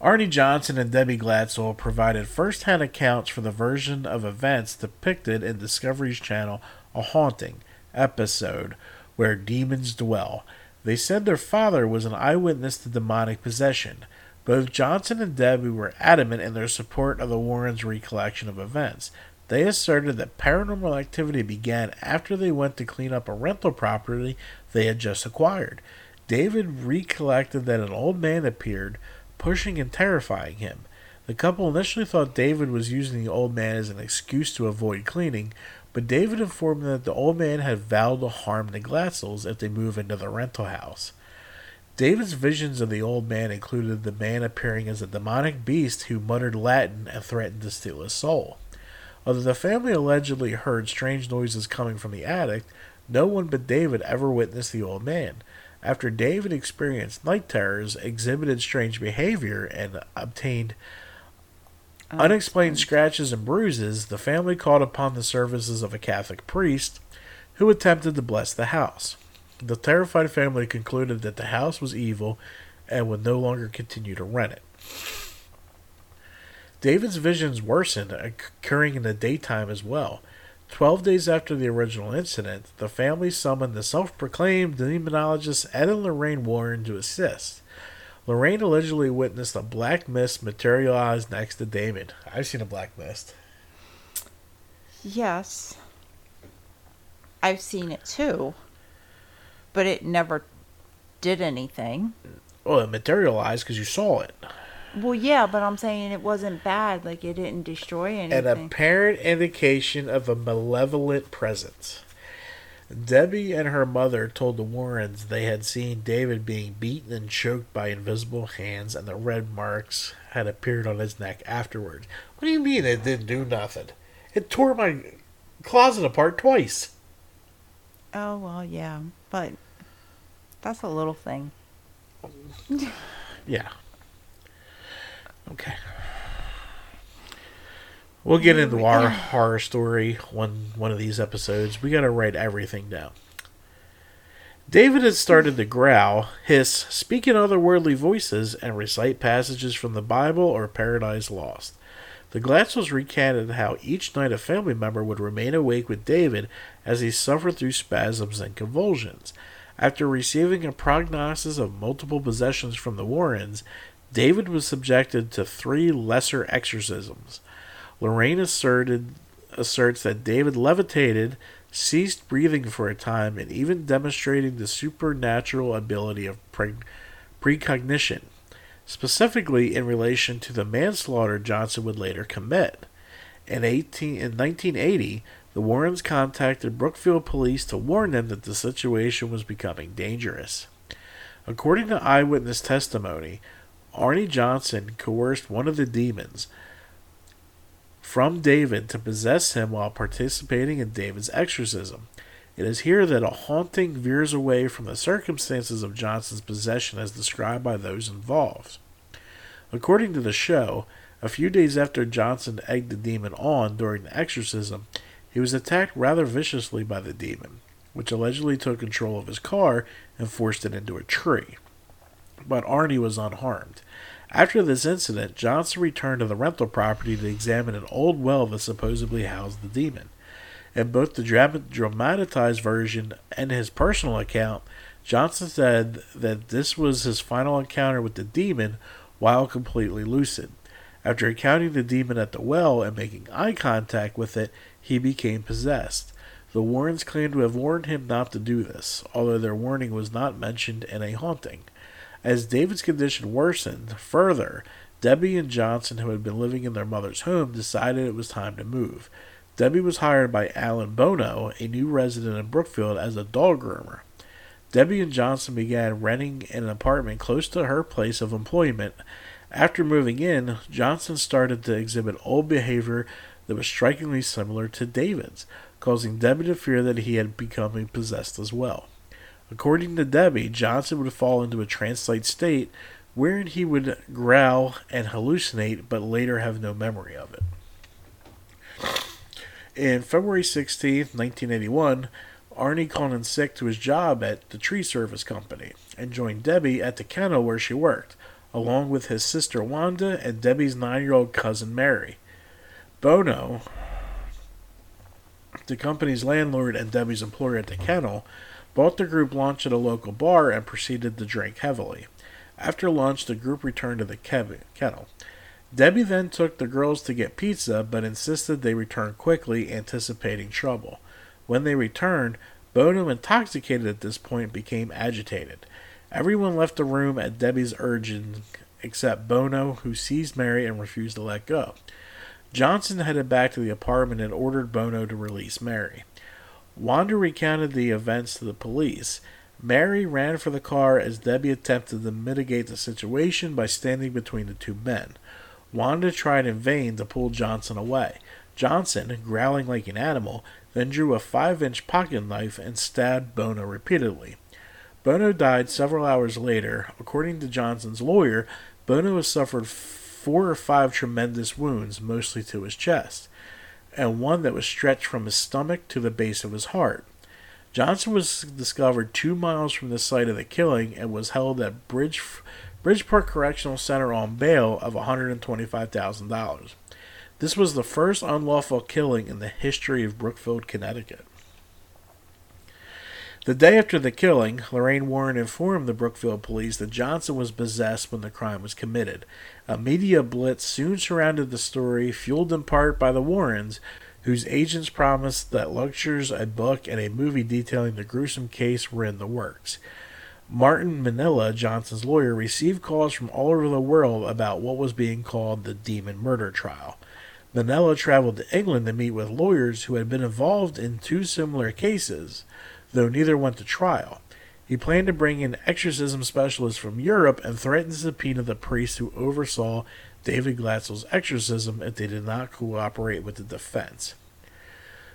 Arnie Johnson and Debbie Glatzel provided first hand accounts for the version of events depicted in Discovery's channel A Haunting episode where demons dwell. They said their father was an eyewitness to demonic possession. Both Johnson and Debbie were adamant in their support of the Warrens' recollection of events. They asserted that paranormal activity began after they went to clean up a rental property they had just acquired. David recollected that an old man appeared, pushing and terrifying him. The couple initially thought David was using the old man as an excuse to avoid cleaning, but David informed them that the old man had vowed to harm the Glatzels if they move into the rental house. David's visions of the old man included the man appearing as a demonic beast who muttered Latin and threatened to steal his soul. Although the family allegedly heard strange noises coming from the attic, no one but David ever witnessed the old man. After David experienced night terrors, exhibited strange behavior, and obtained oh, unexplained scratches and bruises, the family called upon the services of a Catholic priest who attempted to bless the house. The terrified family concluded that the house was evil and would no longer continue to rent it. David's visions worsened, occurring in the daytime as well. Twelve days after the original incident, the family summoned the self proclaimed demonologist Ed Lorraine Warren to assist. Lorraine allegedly witnessed a black mist materialize next to David. I've seen a black mist. Yes. I've seen it too. But it never did anything. Well, it materialized because you saw it. Well, yeah, but I'm saying it wasn't bad. Like, it didn't destroy anything. An apparent indication of a malevolent presence. Debbie and her mother told the Warrens they had seen David being beaten and choked by invisible hands, and the red marks had appeared on his neck afterwards. What do you mean it didn't do nothing? It tore my closet apart twice. oh, well, yeah. But that's a little thing. Yeah. Okay. We'll get into our horror story one one of these episodes. We gotta write everything down. David had started to growl, hiss, speak in otherworldly voices, and recite passages from the Bible or Paradise Lost. The Glatzels recanted how each night a family member would remain awake with David as he suffered through spasms and convulsions. After receiving a prognosis of multiple possessions from the Warrens, David was subjected to three lesser exorcisms. Lorraine asserted asserts that David levitated, ceased breathing for a time, and even demonstrating the supernatural ability of pre- precognition, specifically in relation to the manslaughter Johnson would later commit. In 18 in 1980, the Warrens contacted Brookfield police to warn them that the situation was becoming dangerous. According to eyewitness testimony, Arnie Johnson coerced one of the demons from David to possess him while participating in David's exorcism. It is here that a haunting veers away from the circumstances of Johnson's possession as described by those involved. According to the show, a few days after Johnson egged the demon on during the exorcism, he was attacked rather viciously by the demon, which allegedly took control of his car and forced it into a tree. But Arnie was unharmed. After this incident, Johnson returned to the rental property to examine an old well that supposedly housed the demon. In both the dram- dramatized version and his personal account, Johnson said that this was his final encounter with the demon while completely lucid. After encountering the demon at the well and making eye contact with it, he became possessed. The Warrens claimed to have warned him not to do this, although their warning was not mentioned in a haunting. As David's condition worsened further, Debbie and Johnson, who had been living in their mother's home, decided it was time to move. Debbie was hired by Alan Bono, a new resident in Brookfield, as a dog groomer. Debbie and Johnson began renting an apartment close to her place of employment After moving in, Johnson started to exhibit old behavior that was strikingly similar to David's, causing Debbie to fear that he had become possessed as well. According to Debbie, Johnson would fall into a trance-like state wherein he would growl and hallucinate but later have no memory of it. In February 16, 1981, Arnie called in sick to his job at the tree service company and joined Debbie at the kennel where she worked, along with his sister Wanda and Debbie's nine year old cousin Mary. Bono, the company's landlord and Debbie's employer at the kennel, bought the group lunch at a local bar and proceeded to drink heavily. After lunch, the group returned to the kennel. Debbie then took the girls to get pizza, but insisted they return quickly, anticipating trouble. When they returned, Bono, intoxicated at this point, became agitated. Everyone left the room at Debbie's urging, except Bono, who seized Mary and refused to let go. Johnson headed back to the apartment and ordered Bono to release Mary. Wanda recounted the events to the police. Mary ran for the car as Debbie attempted to mitigate the situation by standing between the two men. Wanda tried in vain to pull Johnson away. Johnson, growling like an animal, then drew a five inch pocket knife and stabbed Bono repeatedly. Bono died several hours later. According to Johnson's lawyer, Bono has suffered four or five tremendous wounds, mostly to his chest, and one that was stretched from his stomach to the base of his heart. Johnson was discovered two miles from the site of the killing and was held at Bridge Bridgeport Correctional Center on bail of $125,000. This was the first unlawful killing in the history of Brookfield, Connecticut. The day after the killing, Lorraine Warren informed the Brookfield police that Johnson was possessed when the crime was committed. A media blitz soon surrounded the story, fueled in part by the Warrens, whose agents promised that lectures, a book, and a movie detailing the gruesome case were in the works. Martin Minnella, Johnson's lawyer, received calls from all over the world about what was being called the Demon Murder Trial. Minnella traveled to England to meet with lawyers who had been involved in two similar cases, though neither went to trial. He planned to bring in exorcism specialists from Europe and threatened to subpoena the priests who oversaw David Glatzel's exorcism if they did not cooperate with the defense.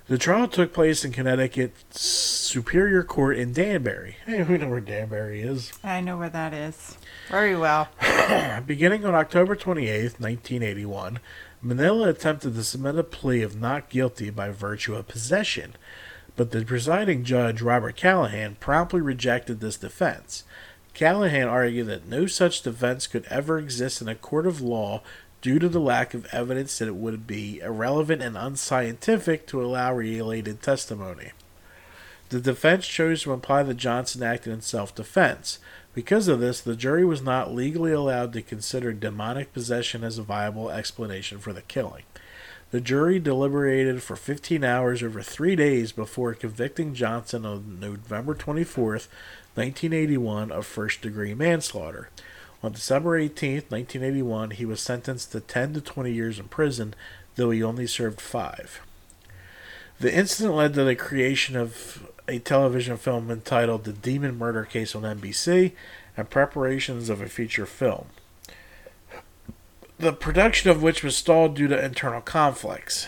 The trial took place in Connecticut Superior Court in Danbury. Hey, we know where Danbury is. I know where that is. Very well. Beginning on October 28, 1981, Minnella attempted to submit a plea of not guilty by virtue of possession, but the presiding judge, Robert Callahan, promptly rejected this defense. Callahan argued that no such defense could ever exist in a court of law due to the lack of evidence that it would be irrelevant and unscientific to allow related testimony. The defense chose to imply that Johnson acted in self defense. Because of this, the jury was not legally allowed to consider demonic possession as a viable explanation for the killing. The jury deliberated for 15 hours over three days before convicting Johnson on November 24, 1981, of first degree manslaughter. On December 18, 1981, he was sentenced to 10 to 20 years in prison, though he only served five. The incident led to the creation of a television film entitled The Demon Murder Case on NBC and preparations of a feature film. The production of which was stalled due to internal conflicts.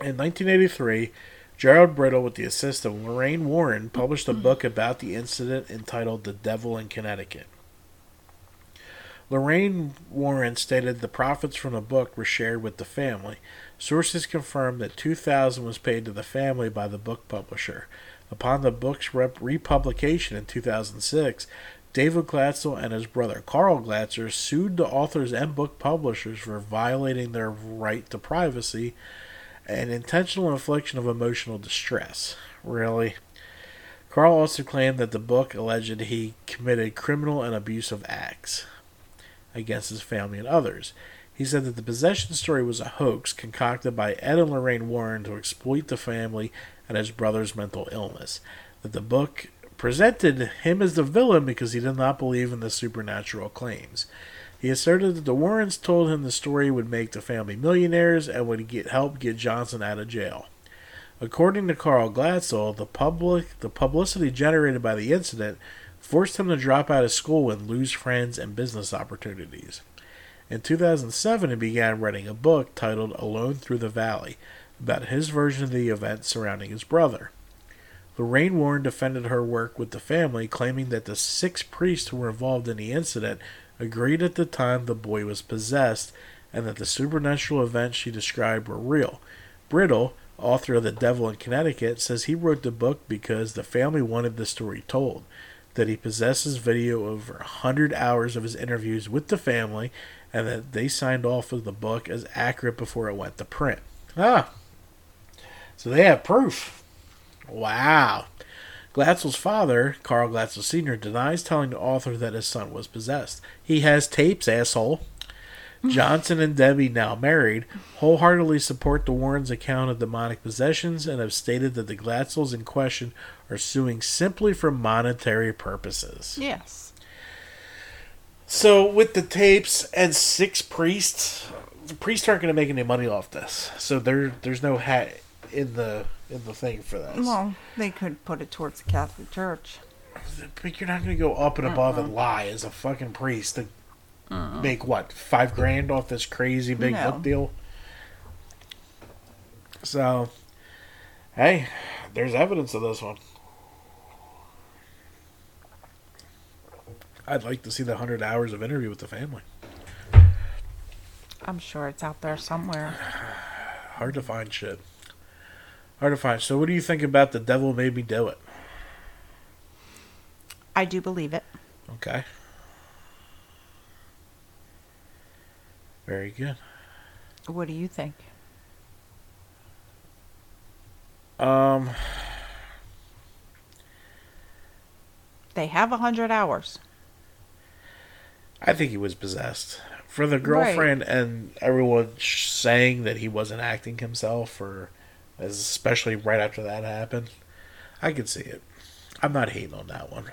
In 1983, Gerald Brittle, with the assist of Lorraine Warren, published a book about the incident entitled The Devil in Connecticut. Lorraine Warren stated the profits from the book were shared with the family. Sources confirmed that 2000 was paid to the family by the book publisher. Upon the book's rep- republication in 2006, David Glatzel and his brother Carl Glatzel sued the authors and book publishers for violating their right to privacy and intentional infliction of emotional distress. Really? Carl also claimed that the book alleged he committed criminal and abusive acts against his family and others. He said that the possession story was a hoax concocted by Ed and Lorraine Warren to exploit the family and his brother's mental illness. That the book presented him as the villain because he did not believe in the supernatural claims. He asserted that the Warrens told him the story would make the family millionaires and would get help get Johnson out of jail. According to Carl Glatzel, the public the publicity generated by the incident forced him to drop out of school and lose friends and business opportunities. In 2007, he began writing a book titled Alone Through the Valley about his version of the events surrounding his brother. Lorraine Warren defended her work with the family, claiming that the six priests who were involved in the incident agreed at the time the boy was possessed and that the supernatural events she described were real. Brittle, author of The Devil in Connecticut, says he wrote the book because the family wanted the story told, that he possesses video of over 100 hours of his interviews with the family, and that they signed off of the book as accurate before it went to print. Ah, so they have proof. Wow. Glatzel's father, Carl Glatzel Sr., denies telling the author that his son was possessed. He has tapes, asshole. Johnson and Debbie, now married, wholeheartedly support the Warrens' account of demonic possessions and have stated that the Glatzels in question are suing simply for monetary purposes. Yes. So, with the tapes and six priests, the priests aren't going to make any money off this. So there, there's no hat in the in the thing for this. Well, they could put it towards the Catholic Church. But you're not going to go up and above and lie as a fucking priest to make what five grand off this crazy big No. book deal. So, hey, there's evidence of this one. I'd like to see the hundred hours of interview with the family. I'm sure it's out there somewhere. Hard to find shit. Hard to find. So, what do you think about the devil made me do it? I do believe it. Okay. Very good. What do you think? Um, They have a hundred hours. I think he was possessed. For the girlfriend and everyone sh- saying that he wasn't acting himself, or especially right after that happened, I can see it. I'm not hating on that one.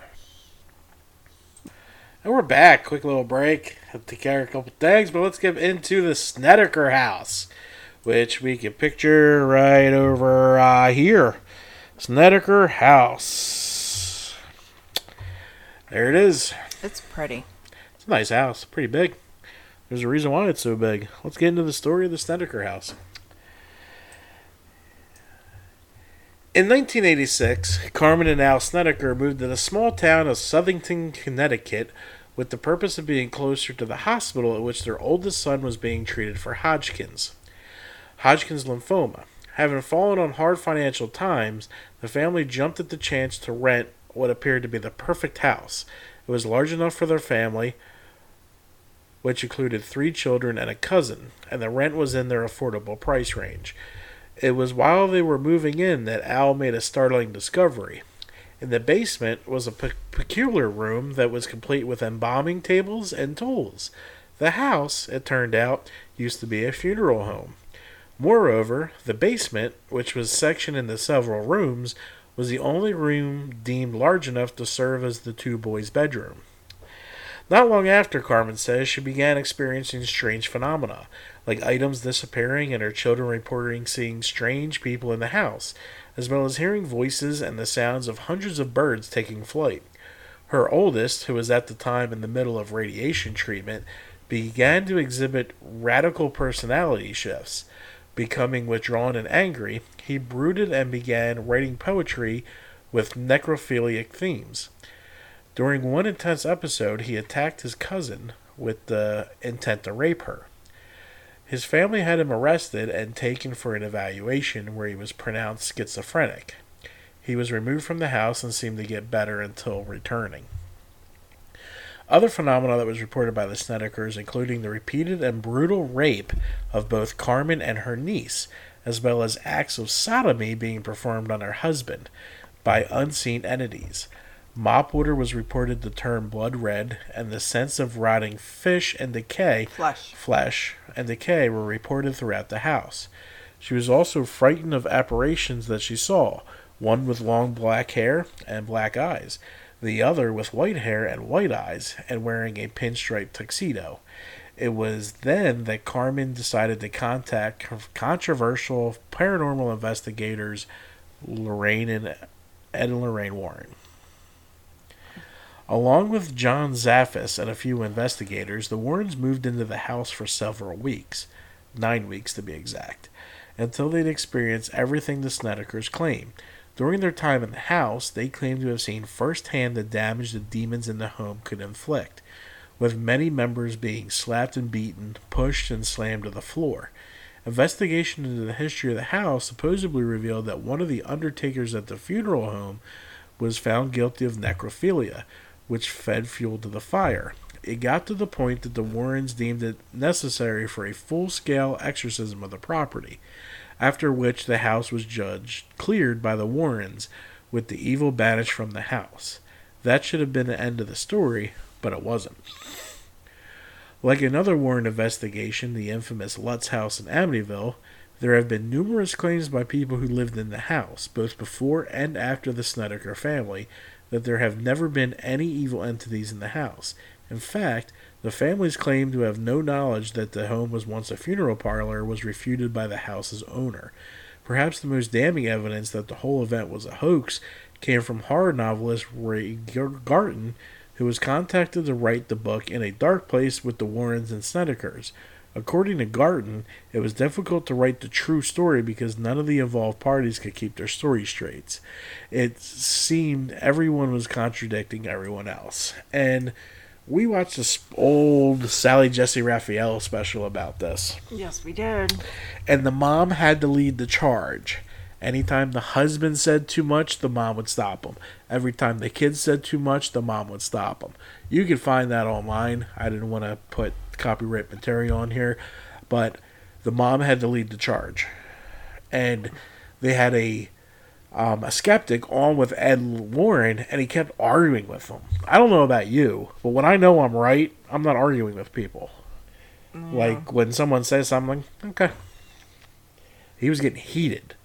And we're back. Quick little break. Have to care a couple things, but let's get into the Snedeker house, which we can picture right over uh, here. Snedeker house. There it is. It's pretty. It's a nice house, pretty big. There's a reason why it's so big. Let's get into the story of the Snedeker house. In 1986, Carmen and Al Snedeker moved to the small town of Southington, Connecticut, with the purpose of being closer to the hospital at which their oldest son was being treated for Hodgkin's. Hodgkin's lymphoma. Having fallen on hard financial times, the family jumped at the chance to rent what appeared to be the perfect house. It was large enough for their family, which included three children and a cousin, and the rent was in their affordable price range. It was while they were moving in that Al made a startling discovery. In the basement was a pe- peculiar room that was complete with embalming tables and tools. The house, it turned out, used to be a funeral home. Moreover, the basement, which was sectioned into several rooms, was the only room deemed large enough to serve as the two boys' bedroom. Not long after, Carmen says, she began experiencing strange phenomena, like items disappearing and her children reporting seeing strange people in the house, as well as hearing voices and the sounds of hundreds of birds taking flight. Her oldest, who was at the time in the middle of radiation treatment, began to exhibit radical personality shifts. Becoming withdrawn and angry, he brooded and began writing poetry with necrophiliac themes. During one intense episode, he attacked his cousin with the intent to rape her. His family had him arrested and taken for an evaluation where he was pronounced schizophrenic. He was removed from the house and seemed to get better until returning. Other phenomena that was reported by the Snedekers, including the repeated and brutal rape of both Carmen and her niece, as well as acts of sodomy being performed on her husband by unseen entities. Mop water was reported to turn blood red, and the scents of rotting fish and decay Flesh. flesh and decay were reported throughout the house. She was also frightened of apparitions that she saw, one with long black hair and black eyes, the other with white hair and white eyes, and wearing a pinstripe tuxedo. It was then that Carmen decided to contact controversial paranormal investigators Lorraine and Ed and Lorraine Warren. Along with John Zaffis and a few investigators, the Warrens moved into the house for several weeks, nine weeks to be exact, until they'd experienced everything the Snedekers claim. During their time in the house, they claimed to have seen firsthand the damage the demons in the home could inflict, with many members being slapped and beaten, pushed and slammed to the floor. Investigation into the history of the house supposedly revealed that one of the undertakers at the funeral home was found guilty of necrophilia, which fed fuel to the fire. It got to the point that the Warrens deemed it necessary for a full scale exorcism of the property, after which the house was judged cleared by the Warrens, with the evil banished from the house. That should have been the end of the story, but it wasn't. Like another Warren investigation, the infamous Lutz House in Amityville, there have been numerous claims by people who lived in the house, both before and after the Snedeker family, that there have never been any evil entities in the house. In fact, the families claim to have no knowledge that the home was once a funeral parlor was refuted by the house's owner. Perhaps the most damning evidence that the whole event was a hoax came from horror novelist Ray Garton, who was contacted to write the book In a Dark Place with the Warrens and Snedekers. According to Garton, it was difficult to write the true story because none of the involved parties could keep their story straight. It seemed everyone was contradicting everyone else. And we watched this old Sally Jessy Raphael special about this. Yes, we did. And the mom had to lead the charge. Anytime the husband said too much, the mom would stop him. Every time the kids said too much, the mom would stop him. You can find that online. I didn't want to put copyright material on here, but the mom had to lead the charge. And they had a um, a skeptic on with Ed Warren, and he kept arguing with them. I don't know about you, but when I know I'm right, I'm not arguing with people. Like when someone says something, okay. He was getting heated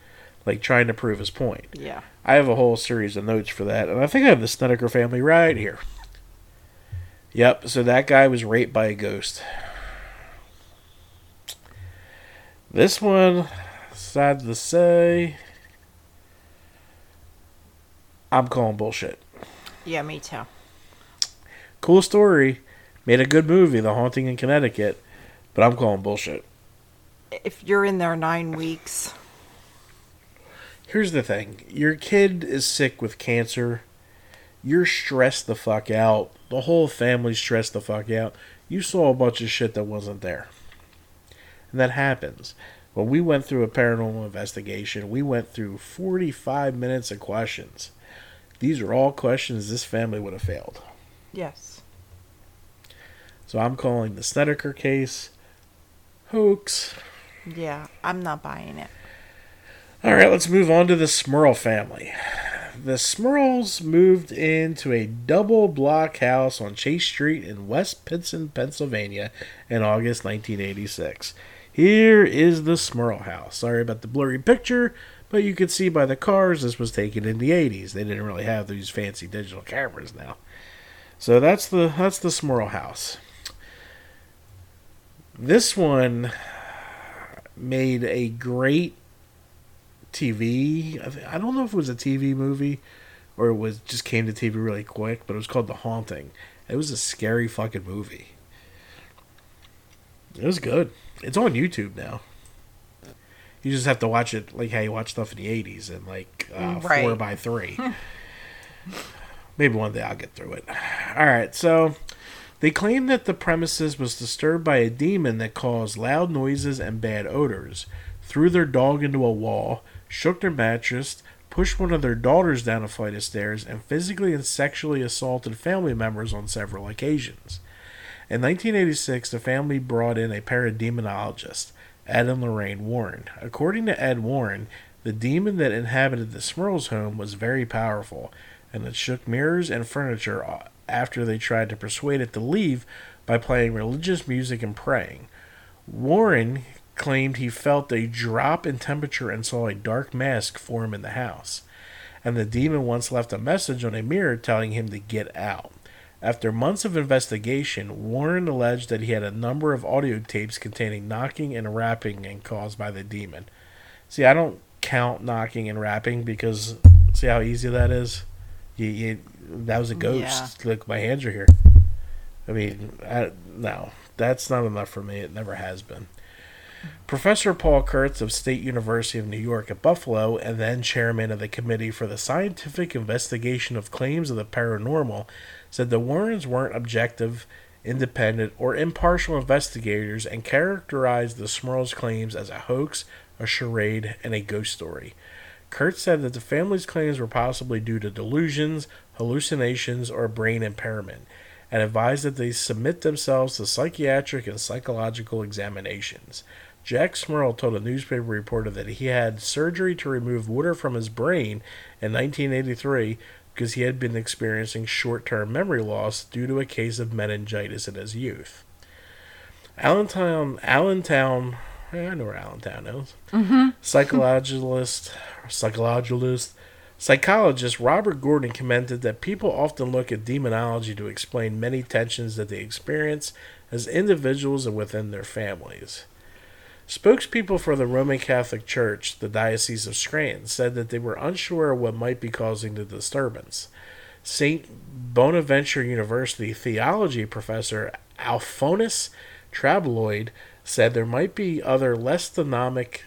like trying to prove his point. Yeah. I have a whole series of notes for that, and I think I have the Snedeker family right here. Yep, so that guy was raped by a ghost. This one, sad to say, I'm calling bullshit. Yeah, me too. Cool story, made a good movie, The Haunting in Connecticut, but I'm calling bullshit. If you're in there nine weeks, Here's the thing your kid is sick with cancer. You're stressed the fuck out. The whole family's stressed the fuck out. You saw a bunch of shit that wasn't there. And that happens. When we went through a paranormal investigation, we went through 45 minutes of questions. These are all questions this family would have failed. yes. So I'm calling the Snedeker case hoax. Yeah, I'm not buying it. All right, let's move on to the Smurl family. The Smurls moved into a double block house on Chase Street in West Pittston, Pennsylvania in August 1986. Here is the Smurl house. Sorry about the blurry picture, but you can see by the cars this was taken in the 80s. They didn't really have these fancy digital cameras now. So that's the that's the Smurl house. This one made a great TV. I don't know if it was a TV movie or it was just came to TV really quick, but it was called The Haunting. It was a scary fucking movie. It was good. It's on YouTube now. You just have to watch it like how you watch stuff in the '80s and like uh, four by three. Maybe one day I'll get through it. All right, so they claim that the premises was disturbed by a demon that caused loud noises and bad odors, threw their dog into a wall, shook their mattress, pushed one of their daughters down a flight of stairs, and physically and sexually assaulted family members on several occasions. In 1986, the family brought in a parademonologist, Ed and Lorraine Warren. According to Ed Warren, the demon that inhabited the Smurls' home was very powerful, and it shook mirrors and furniture after they tried to persuade it to leave by playing religious music and praying. Warren claimed he felt a drop in temperature and saw a dark mask form in the house. And the demon once left a message on a mirror telling him to get out. After months of investigation, Warren alleged that he had a number of audio tapes containing knocking and rapping and caused by the demon. See, I don't count knocking and rapping because see how easy that is? You, you that was a ghost. Look, my hands are here. I mean, I, no, that's not enough for me. It never has been. Professor Paul Kurtz of State University of New York at Buffalo and then chairman of the Committee for the Scientific Investigation of Claims of the Paranormal said the Warrens weren't objective, independent, or impartial investigators and characterized the Smurls' claims as a hoax, a charade, and a ghost story. Kurtz said that the family's claims were possibly due to delusions, hallucinations, or brain impairment, and advised that they submit themselves to psychiatric and psychological examinations. Jack Smurl told a newspaper reporter that he had surgery to remove water from his brain in 1983 because he had been experiencing short term memory loss due to a case of meningitis in his youth. Allentown, Allentown, I know where Allentown is. Mm-hmm. Psychologist, psychologist, psychologist Robert Gordon commented that people often look at demonology to explain many tensions that they experience as individuals and within their families. Spokespeople for the Roman Catholic Church, the Diocese of Scranton, said that they were unsure what might be causing the disturbance. St. Bonaventure University theology professor Alphonsus Trabold said there might be other less demonic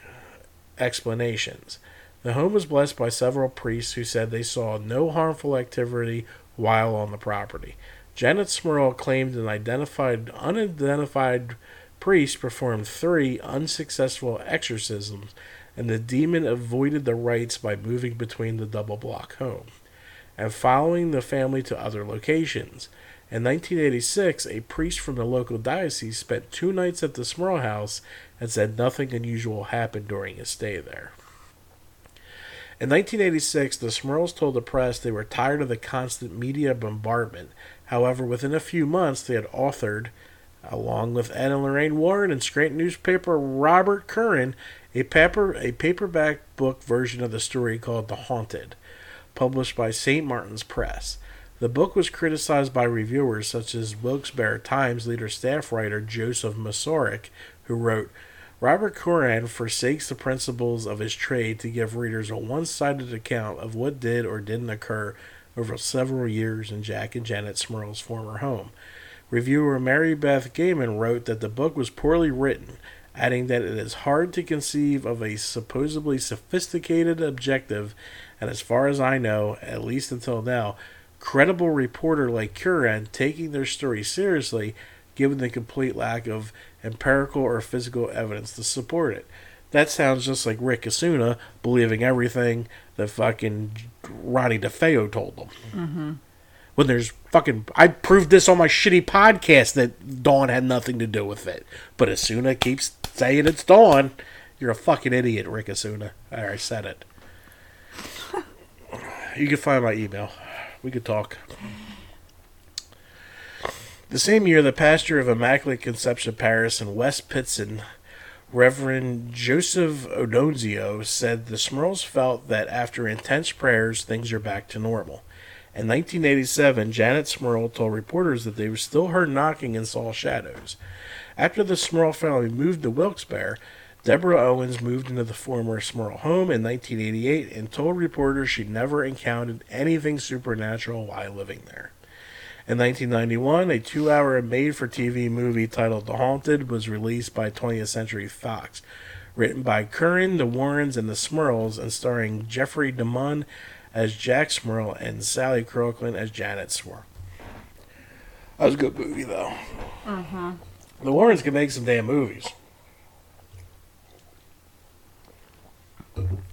explanations. The home was blessed by several priests who said they saw no harmful activity while on the property. Janet Smurl claimed an identified unidentified priest performed three unsuccessful exorcisms, and the demon avoided the rites by moving between the double block home and following the family to other locations. In 1986, a priest from the local diocese spent two nights at the Smurl house and said nothing unusual happened during his stay there. In 1986, the Smurls told the press they were tired of the constant media bombardment. However, within a few months, they had authored along with and Lorraine Warren and Scranton newspaper Robert Curran, a paper a paperback book version of the story called The Haunted, published by St. Martin's Press. The book was criticized by reviewers such as Wilkes-Barre Times leader staff writer Joseph Masaryk, who wrote, Robert Curran forsakes the principles of his trade to give readers a one-sided account of what did or didn't occur over several years in Jack and Janet Smurl's former home. Reviewer Mary Beth Gaiman wrote that the book was poorly written, adding that it is hard to conceive of a supposedly sophisticated objective, and as far as I know, at least until now, credible reporter like Curran taking their story seriously, given the complete lack of empirical or physical evidence to support it. That sounds just like Ric Osuna believing everything that fucking Ronnie DeFeo told them. Mm-hmm when there's fucking I proved this on my shitty podcast that Dawn had nothing to do with it. But Osuna keeps saying it's Dawn. You're a fucking idiot, Ric Osuna. I said it. you can find my email. We could talk. The same year, the pastor of Immaculate Conception Parish in West Pittston, Reverend Joseph Adonizio, said the Smurls felt that after intense prayers, things are back to normal. In 1987, Janet Smurl told reporters that they were still heard knocking and saw shadows. After the Smurl family moved to Wilkes-Barre, Deborah Owens moved into the former Smurl home in 1988 and told reporters she never encountered anything supernatural while living there. In 1991, a two hour made for TV movie titled The Haunted was released by 20th Century Fox. Written by Curran, the Warrens, and the Smurls, and starring Jeffrey DeMunn as Jack Smurl and Sally Kirkland as Janet Smurl. That was a good movie, though. Mm-hmm. The Warrens can make some damn movies.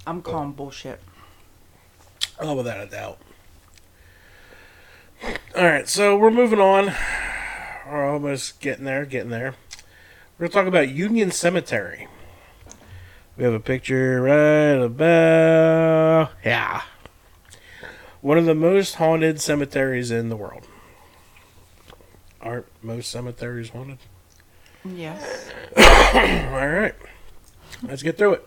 I'm calling bullshit. Oh, without a doubt. All right, so we're moving on. We're almost getting there, getting there. We're going to talk about Union Cemetery. We have a picture right about. Yeah. One of the most haunted cemeteries in the world. Aren't most cemeteries haunted? Yes. All right. Let's get through it.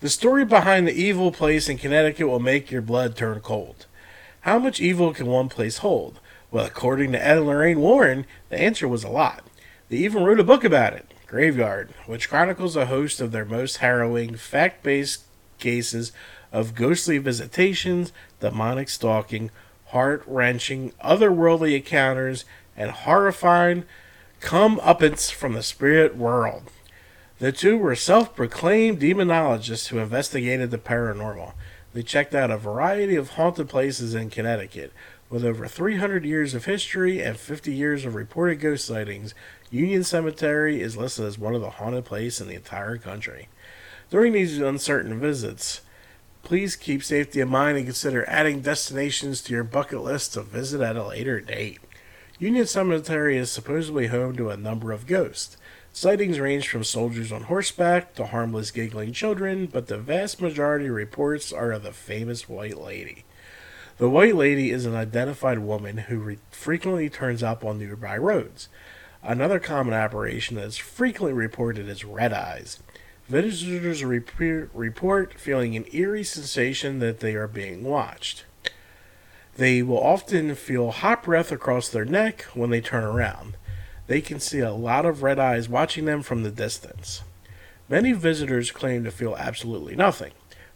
The story behind the evil place in Connecticut will make your blood turn cold. How much evil can one place hold? Well, according to Ed and Lorraine Warren, the answer was a lot. They even wrote a book about it, Graveyard, which chronicles a host of their most harrowing, fact based cases of ghostly visitations, demonic stalking, heart wrenching, otherworldly encounters, and horrifying comeuppance from the spirit world. The two were self proclaimed demonologists who investigated the paranormal. They checked out a variety of haunted places in Connecticut. With over 300 years of history and 50 years of reported ghost sightings, Union Cemetery is listed as one of the haunted places in the entire country. During these uncertain visits, please keep safety in mind and consider adding destinations to your bucket list to visit at a later date. Union Cemetery is supposedly home to a number of ghosts. Sightings range from soldiers on horseback to harmless giggling children, but the vast majority of reports are of the famous White Lady. The White Lady is an identified woman who re- frequently turns up on nearby roads. Another common apparition that is frequently reported is red eyes. Visitors report feeling an eerie sensation that they are being watched. They will often feel hot breath across their neck when they turn around. They can see a lot of red eyes watching them from the distance. Many visitors claim to feel absolutely nothing.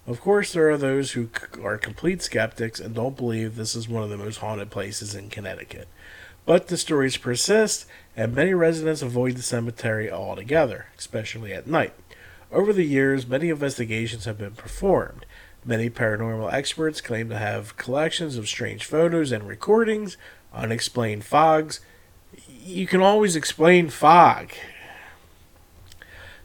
Of course, there are those who are complete skeptics and don't believe this is one of the most haunted places in Connecticut. But the stories persist, and many residents avoid the cemetery altogether, especially at night. Over the years, many investigations have been performed. Many paranormal experts claim to have collections of strange photos and recordings, unexplained fogs. You can always explain fog.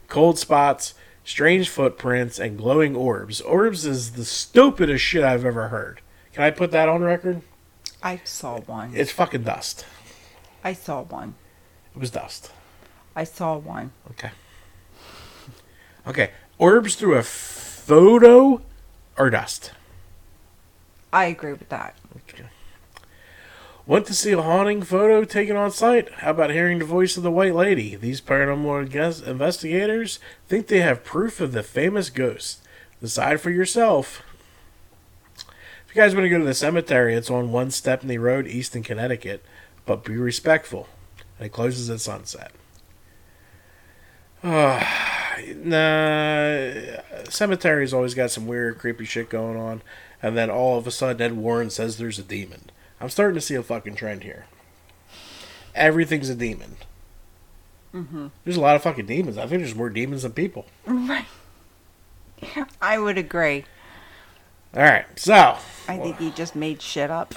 Cold spots, strange footprints, and glowing orbs. Orbs is the stupidest shit I've ever heard. Can I put that on record? I saw one. It's fucking dust. I saw one. It was dust. I saw one. Okay. Okay. Orbs through a photo or dust? I agree with that. Okay. Want to see a haunting photo taken on site? How about hearing the voice of the White Lady? These paranormal investigators think they have proof of the famous ghost. Decide for yourself. If you guys want to go to the cemetery, it's on One Stepney Road, Easton Connecticut, but be respectful. And it closes at sunset. Uh, nah, cemetery's always got some weird, creepy shit going on, and then all of a sudden Ed Warren says there's a demon. I'm starting to see a fucking trend here. Everything's a demon. Mm-hmm. There's a lot of fucking demons. I think there's more demons than people. Right. I would agree. All right, so I think he just made shit up.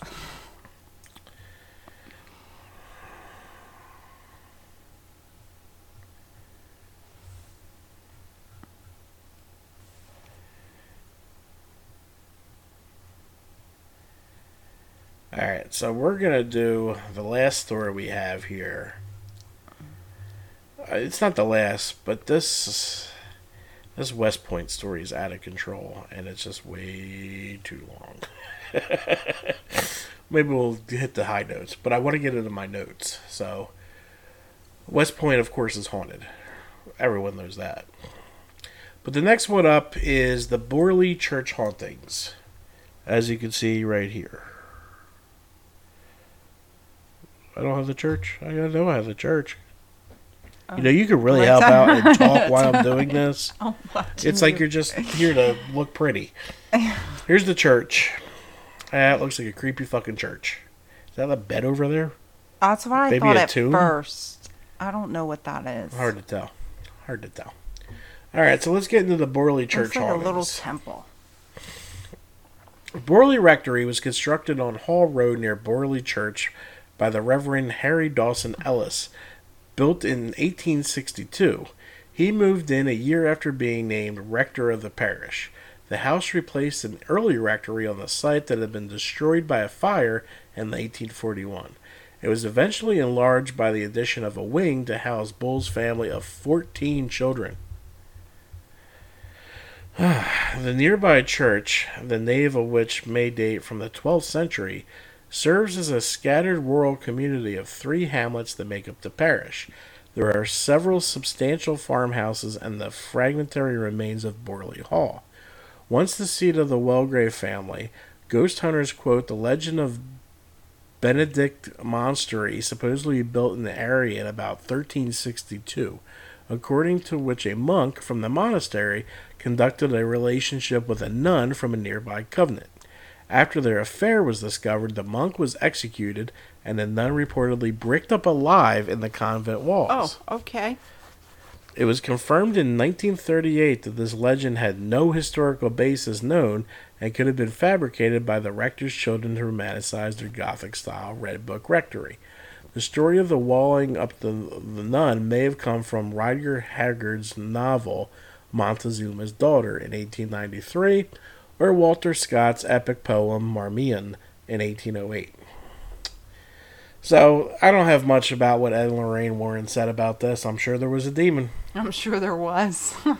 all right, so we're gonna do the last story we have here. Uh, It's not the last, but this this West Point story is out of control, and it's just way too long. Maybe we'll hit the high notes, but I want to get into my notes. So, West Point, of course, is haunted. Everyone knows that. But the next one up is the Borley Church hauntings, as you can see right here. I don't have the church. I know I have the church. You know, you can really help out and talk while I'm doing this. I'm It's like you. you're just here to look pretty. Here's the church. Ah, it looks like a creepy fucking church. Is that a bed over there? That's what I thought a at tomb? first. I don't know what that is. Hard to tell. Hard to tell. All right, so let's get into the Borley Church Looks like a little temple. Borley Rectory was constructed on Hall Road near Borley Church by the Reverend Harry Dawson Ellis, built in 1862. He moved in a year after being named rector of the parish. The house replaced an early rectory on the site that had been destroyed by a fire in 1841. It was eventually enlarged by the addition of a wing to house Bull's family of 14 children. The nearby church, the nave of which may date from the 12th century, serves as a scattered rural community of three hamlets that make up the parish. There are several substantial farmhouses and the fragmentary remains of Borley Hall. Once the seat of the Waldegrave family, ghost hunters quote the legend of Benedict Monastery, supposedly built in the area in about 1362, according to which a monk from the monastery conducted a relationship with a nun from a nearby convent. After their affair was discovered, the monk was executed and the nun reportedly bricked up alive in the convent walls. Oh, okay. It was confirmed in 1938 that this legend had no historical basis known and could have been fabricated by the rector's children to romanticize their Gothic style Red Book rectory. The story of the walling up the, the nun may have come from Rider Haggard's novel Montezuma's Daughter in 1893 or Walter Scott's epic poem Marmion in 1808. So, I don't have much about what Ed and Lorraine Warren said about this. I'm sure there was a demon. I'm sure there was. All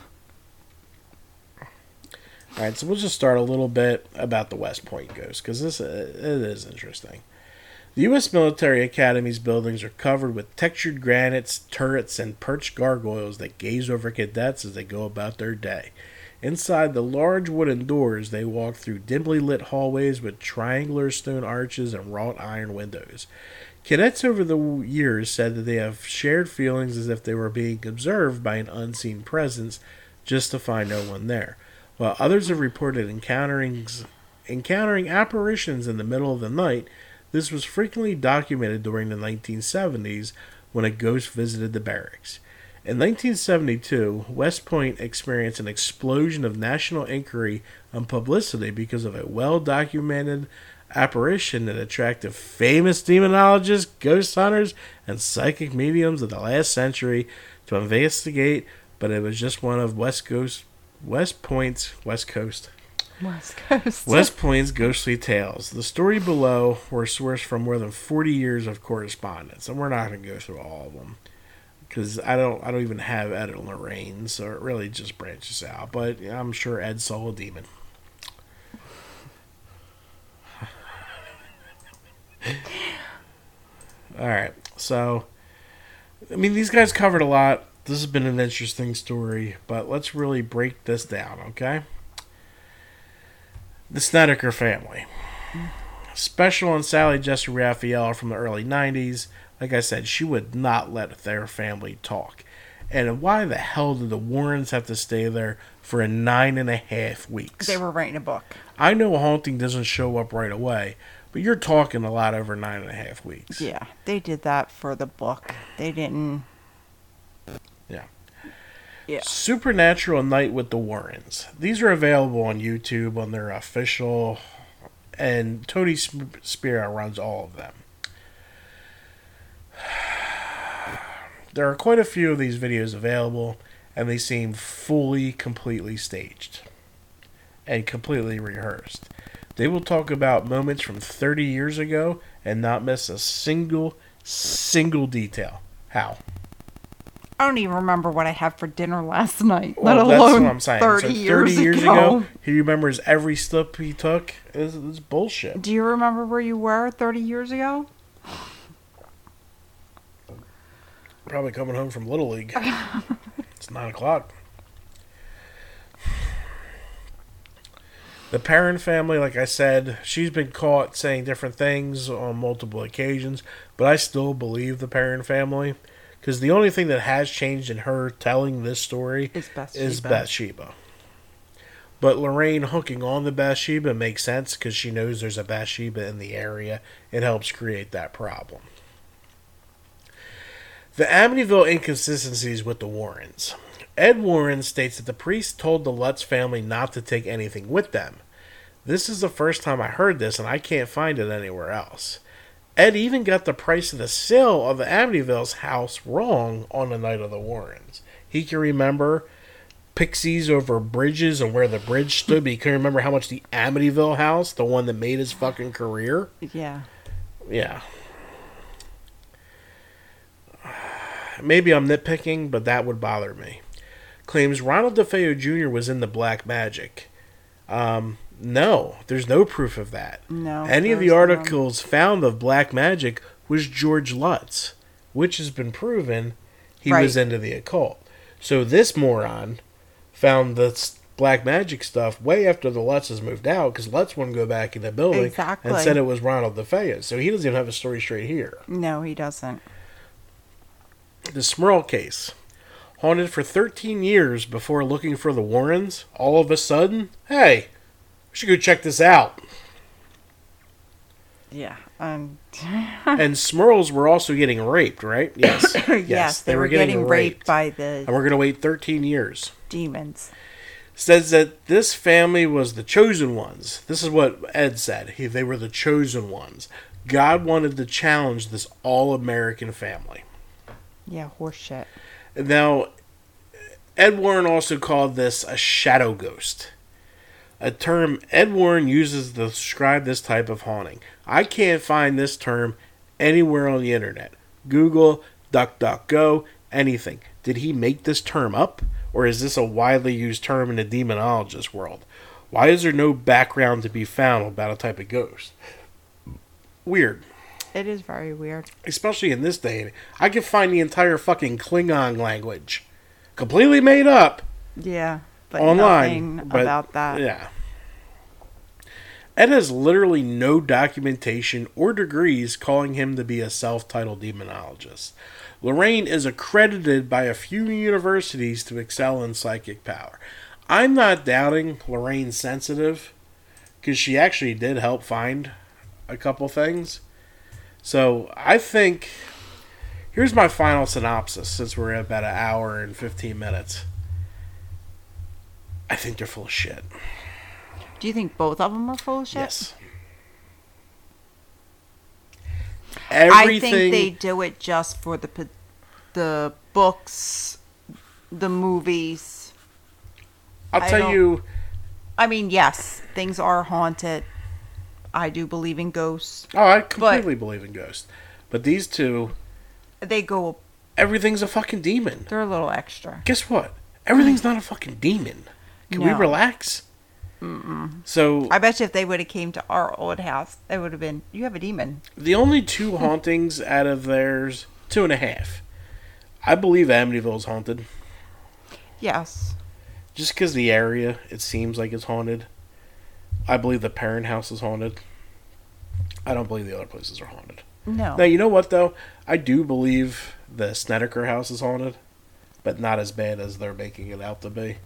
right, so we'll just start a little bit about the West Point ghost because this uh, it is interesting. The U.S. Military Academy's buildings are covered with textured granites, turrets, and perched gargoyles that gaze over cadets as they go about their day. Inside the large wooden doors, they walk through dimly lit hallways with triangular stone arches and wrought iron windows. Cadets over the years said that they have shared feelings as if they were being observed by an unseen presence just to find no one there while others have reported encountering encountering apparitions in the middle of the night. This was frequently documented during the 1970s when a ghost visited the barracks. In 1972, West Point experienced an explosion of national inquiry and publicity because of a well documented apparition that attracted famous demonologists, ghost hunters, and psychic mediums of the last century to investigate, but it was just one of West Coast West Point's West Coast. West Coast. West Point's ghostly tales. The story below were sourced from more than 40 years of correspondence, and we're not going to go through all of them because I don't I don't even have Ed and Lorraine, so it really just branches out. But I'm sure Ed saw a demon. all right, so I mean these guys covered a lot this has been an interesting story, but let's really break this down, okay? The Snedeker family. Special and Sally Jessy Raphael from the early 90s. Like I said, she would not let their family talk. And why the hell did the Warrens have to stay there for a nine and a half weeks? They were writing a book. I know a haunting doesn't show up right away, but you're talking a lot over nine and a half weeks. Yeah, they did that for the book. They didn't yeah. Yeah. Supernatural Night with the Warrens. These are available on YouTube on their official, and Tony Spera runs all of them. There are quite a few of these videos available, and they seem fully, completely staged and completely rehearsed. They will talk about moments from 30 years ago and not miss a single, single detail. How? I don't even remember what I had for dinner last night, Well, let that's alone what I'm saying. 30, so 30 years, years, ago. ago. he remembers every step he took. It's, it's bullshit. Do you remember where you were 30 years ago? Probably coming home from Little League. it's 9 o'clock. The Perron family, like I said, she's been caught saying different things on multiple occasions, but I still believe the Perron family. Because the only thing that has changed in her telling this story Is Bathsheba. is Bathsheba. But Lorraine hooking on the Bathsheba makes sense because she knows there's a Bathsheba in the area. It helps create that problem. The Amityville inconsistencies with the Warrens. Ed Warren states that the priest told the Lutz family not to take anything with them. This is the first time I heard this, and I can't find it anywhere else. Ed even got the price of the sale of the Amityville's house wrong on the night of the Warrens. He can remember pixies over bridges and where the bridge stood, but he couldn't remember how much the Amityville house, the one that made his fucking career. Yeah. Yeah. Maybe I'm nitpicking, but that would bother me. Claims Ronald DeFeo Jr. was in the Black Magic. Um, no, there's no proof of that. No, Any of the none. articles found of Black Magic was George Lutz, which has been proven he was into the occult. So this moron found the Black Magic stuff way after the Lutzes moved out because Lutz wouldn't go back in the building Exactly. and said it was Ronald DeFeo. So he doesn't even have a story straight here. No, he doesn't. The Smurl case. Haunted for 13 years before looking for the Warrens, all of a sudden, hey, we should go check this out. Yeah. Um, and Smurls were also getting raped, right? Yes. yes, they, were, getting, raped by the And we're going to wait 13 years. demons. Says that this family was the chosen ones. This is what Ed said. He, they were the chosen ones. God wanted to challenge this all American family. Yeah, horse shit. Now, Ed Warren also called this a shadow ghost, a term Ed Warren uses to describe this type of haunting. I can't find this term anywhere on the internet. Google, DuckDuckGo, anything. Did he make this term up, or is this a widely used term in the demonologist world? Why is there no background to be found about a type of ghost? Weird It is very weird. especially in this day, I could find the entire fucking Klingon language, completely made up Yeah, but online. but- about that. Yeah. Ed has literally no documentation or degrees calling him to be a self-titled demonologist. Lorraine is accredited by a few universities to excel in psychic power. I'm not doubting Lorraine's sensitive because she actually did help find a couple things. So I think here's my final synopsis since we're at about an hour and 15 minutes. I think they're full of shit. Do you think both of them are full of shit? Yes. I Everything. think they do it just for the the books, the movies. I'll I tell you, I mean, yes, things are haunted. I do believe in ghosts. oh, I completely believe in ghosts. But these two, They go. everything's a fucking demon. They're a little extra. Guess what? Everything's not a fucking demon. Can we No. relax? Mm-mm. So I bet you if they would have came to our old house, they would have been you have a demon. the only two hauntings out of theirs, two and a half. I believe Amityville's haunted. Yes. Just because the area, it seems like it's haunted. I believe the Perron house is haunted. I don't believe the other places are haunted. No. Now you know what though? I do believe the Snedeker house is haunted, but not as bad as they're making it out to be.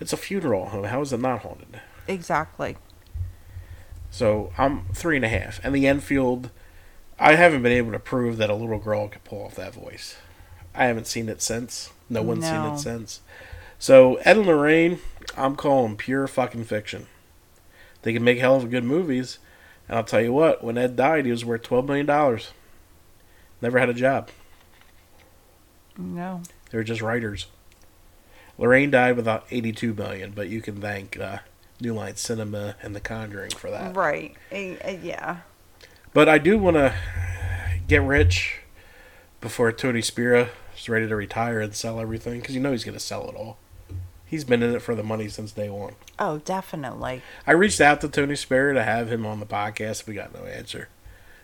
It's a funeral home. How is it not haunted? exactly. So I'm three and a half. And the Enfield, I haven't been able to prove that a little girl could pull off that voice. I haven't seen it since. No one's seen it since. So Ed and Lorraine, I'm calling pure fucking fiction. They can make hell of a good movies. And I'll tell you what, when Ed died, he was worth twelve million dollars. Never had a job. No. They were just writers. Lorraine died without 82 million, but you can thank uh, New Line Cinema and The Conjuring for that. Right. Yeah. But I do want to get rich before Tony Spera is ready to retire and sell everything, because you know he's going to sell it all. He's been in it for the money since day one. Oh, definitely. I reached out to Tony Spera to have him on the podcast. We got no answer.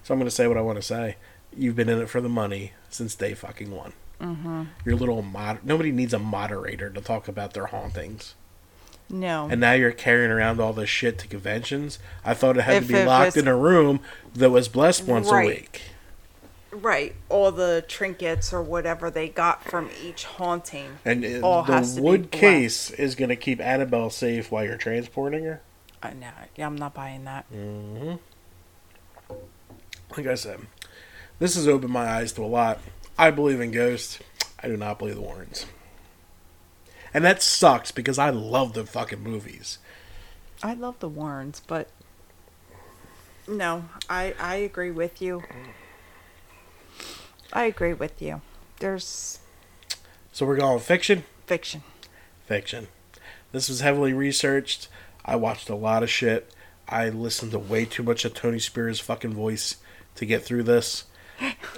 So I'm going to say what I want to say. You've been in it for the money since day fucking one. Mm-hmm. Your little mod. Nobody needs a moderator to talk about their hauntings. No. And now you're carrying around all this shit to conventions. I thought it had If to be locked was- in a room that was blessed once Right. a week. Right. All the trinkets or whatever they got from each haunting. And uh, All the wood case is going to keep Annabelle safe while you're transporting her. Uh, no, I'm not buying that. Like I said, this has opened my eyes to a lot. I believe in ghosts. I do not believe the Warrens. And that sucks because I love the fucking movies. I love the Warrens, but no, I I agree with you. I agree with you. There's So we're going fiction? fiction. Fiction. This was heavily researched. I watched a lot of shit. I listened to way too much of Tony Spera's fucking voice to get through this.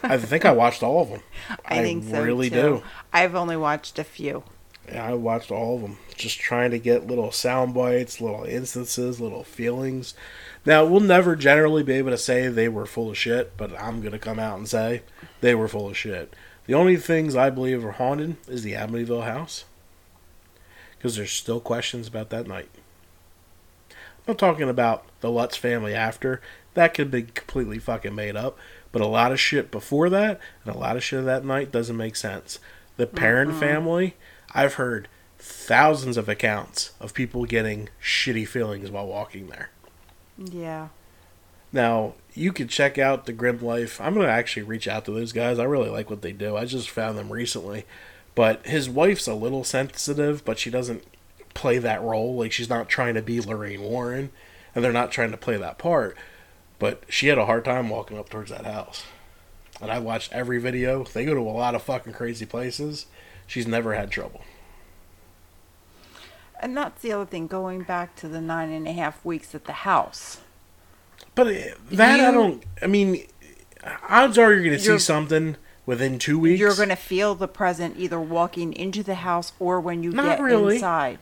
I think I watched all of them. I, think so really too. do. I've only watched a few. Yeah, I watched all of them, just trying to get little sound bites, little instances, little feelings. Now, we'll never generally be able to say they were full of shit, but I'm going to come out and say they were full of shit. The only things I believe are haunted is the Amityville house, because there's still questions about that night. I'm not talking about the Lutz family after. That could be completely fucking made up. But a lot of shit before that and a lot of shit that night doesn't make sense. The Perron mm-hmm. family, I've heard thousands of accounts of people getting shitty feelings while walking there. Yeah. Now, you can check out the Grim Life. I'm going to actually reach out to those guys. I really like what they do. I just found them recently. But his wife's a little sensitive, but she doesn't play that role. Like, she's not trying to be Lorraine Warren, and they're not trying to play that part. But she had a hard time walking up towards that house. And I watched every video. They go to a lot of fucking crazy places. She's never had trouble. And that's the other thing, going back to the nine and a half weeks at the house. But uh, that I don't. I mean, odds are you're going to see something within two weeks. You're going to feel the present either walking into the house or when you Not get really. inside.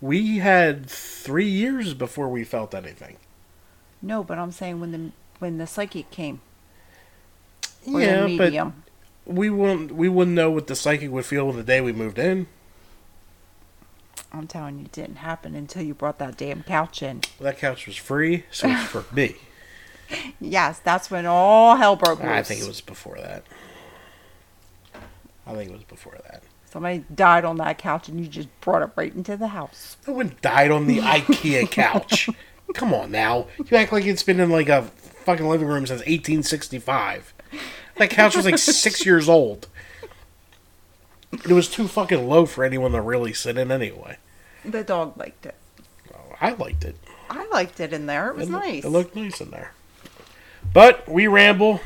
We had three years before we felt anything. No, but I'm saying when the when the psychic came yeah, but medium. we wouldn't. We wouldn't know what the psychic would feel the day we moved in. I'm telling you, it didn't happen until you brought that damn couch in. That couch was free, so it's for me. Yes, that's when all hell broke loose. I think it was before that. I think it was before that. Somebody died on that couch and you just brought it right into the house. No one died on the IKEA couch. Come on now. You act like it's been in like a fucking living room since 1865. That couch was like six years old. It was too fucking low for anyone to really sit in anyway. The dog liked it. Oh, I liked it. I liked it in there. It was It nice. It looked nice in there. But we ramble.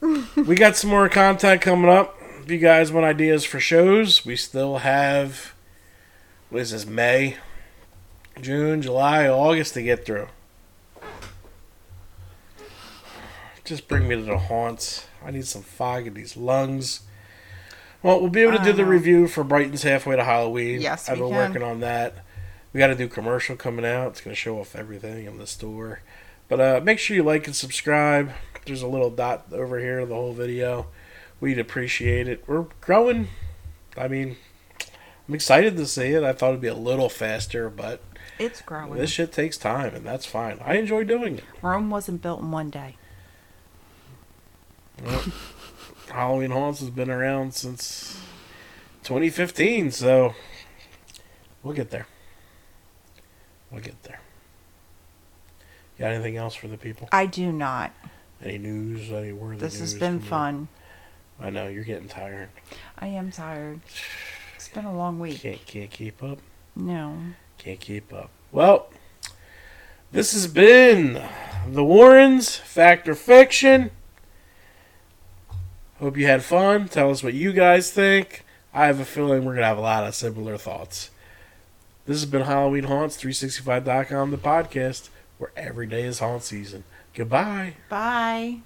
we got some more content coming up. If you guys want ideas for shows, we still have what is this, May, June, July, August to get through. Just bring me to the haunts. I need some fog in these lungs. Well, we'll be able to do the Uh, review for Brighton's halfway to Halloween. Yes, I've been can. working on that. We got a new commercial coming out. It's going to show off everything in the store. But uh, make sure you like and subscribe. There's a little dot over here in the whole video. We'd appreciate it. We're growing. I mean, I'm excited to see it. I thought it'd be a little faster, but it's growing. this shit takes time, and that's fine. I enjoy doing it. Rome wasn't built in one day. Halloween Haunts has been around since 2015, so we'll get there. We'll get there. Got anything else for the people? I do not. Any news? Any worthy This has been you? fun. I know you're getting tired. I am tired. It's been a long week. Can't can't keep up. No. Can't keep up. Well, this has been the Warrens Fact or Fiction. Hope you had fun. Tell us what you guys think. I have a feeling we're gonna have a lot of similar thoughts. This has been Halloween Haunts 365.com, the podcast where every day is haunt season. Goodbye. Bye.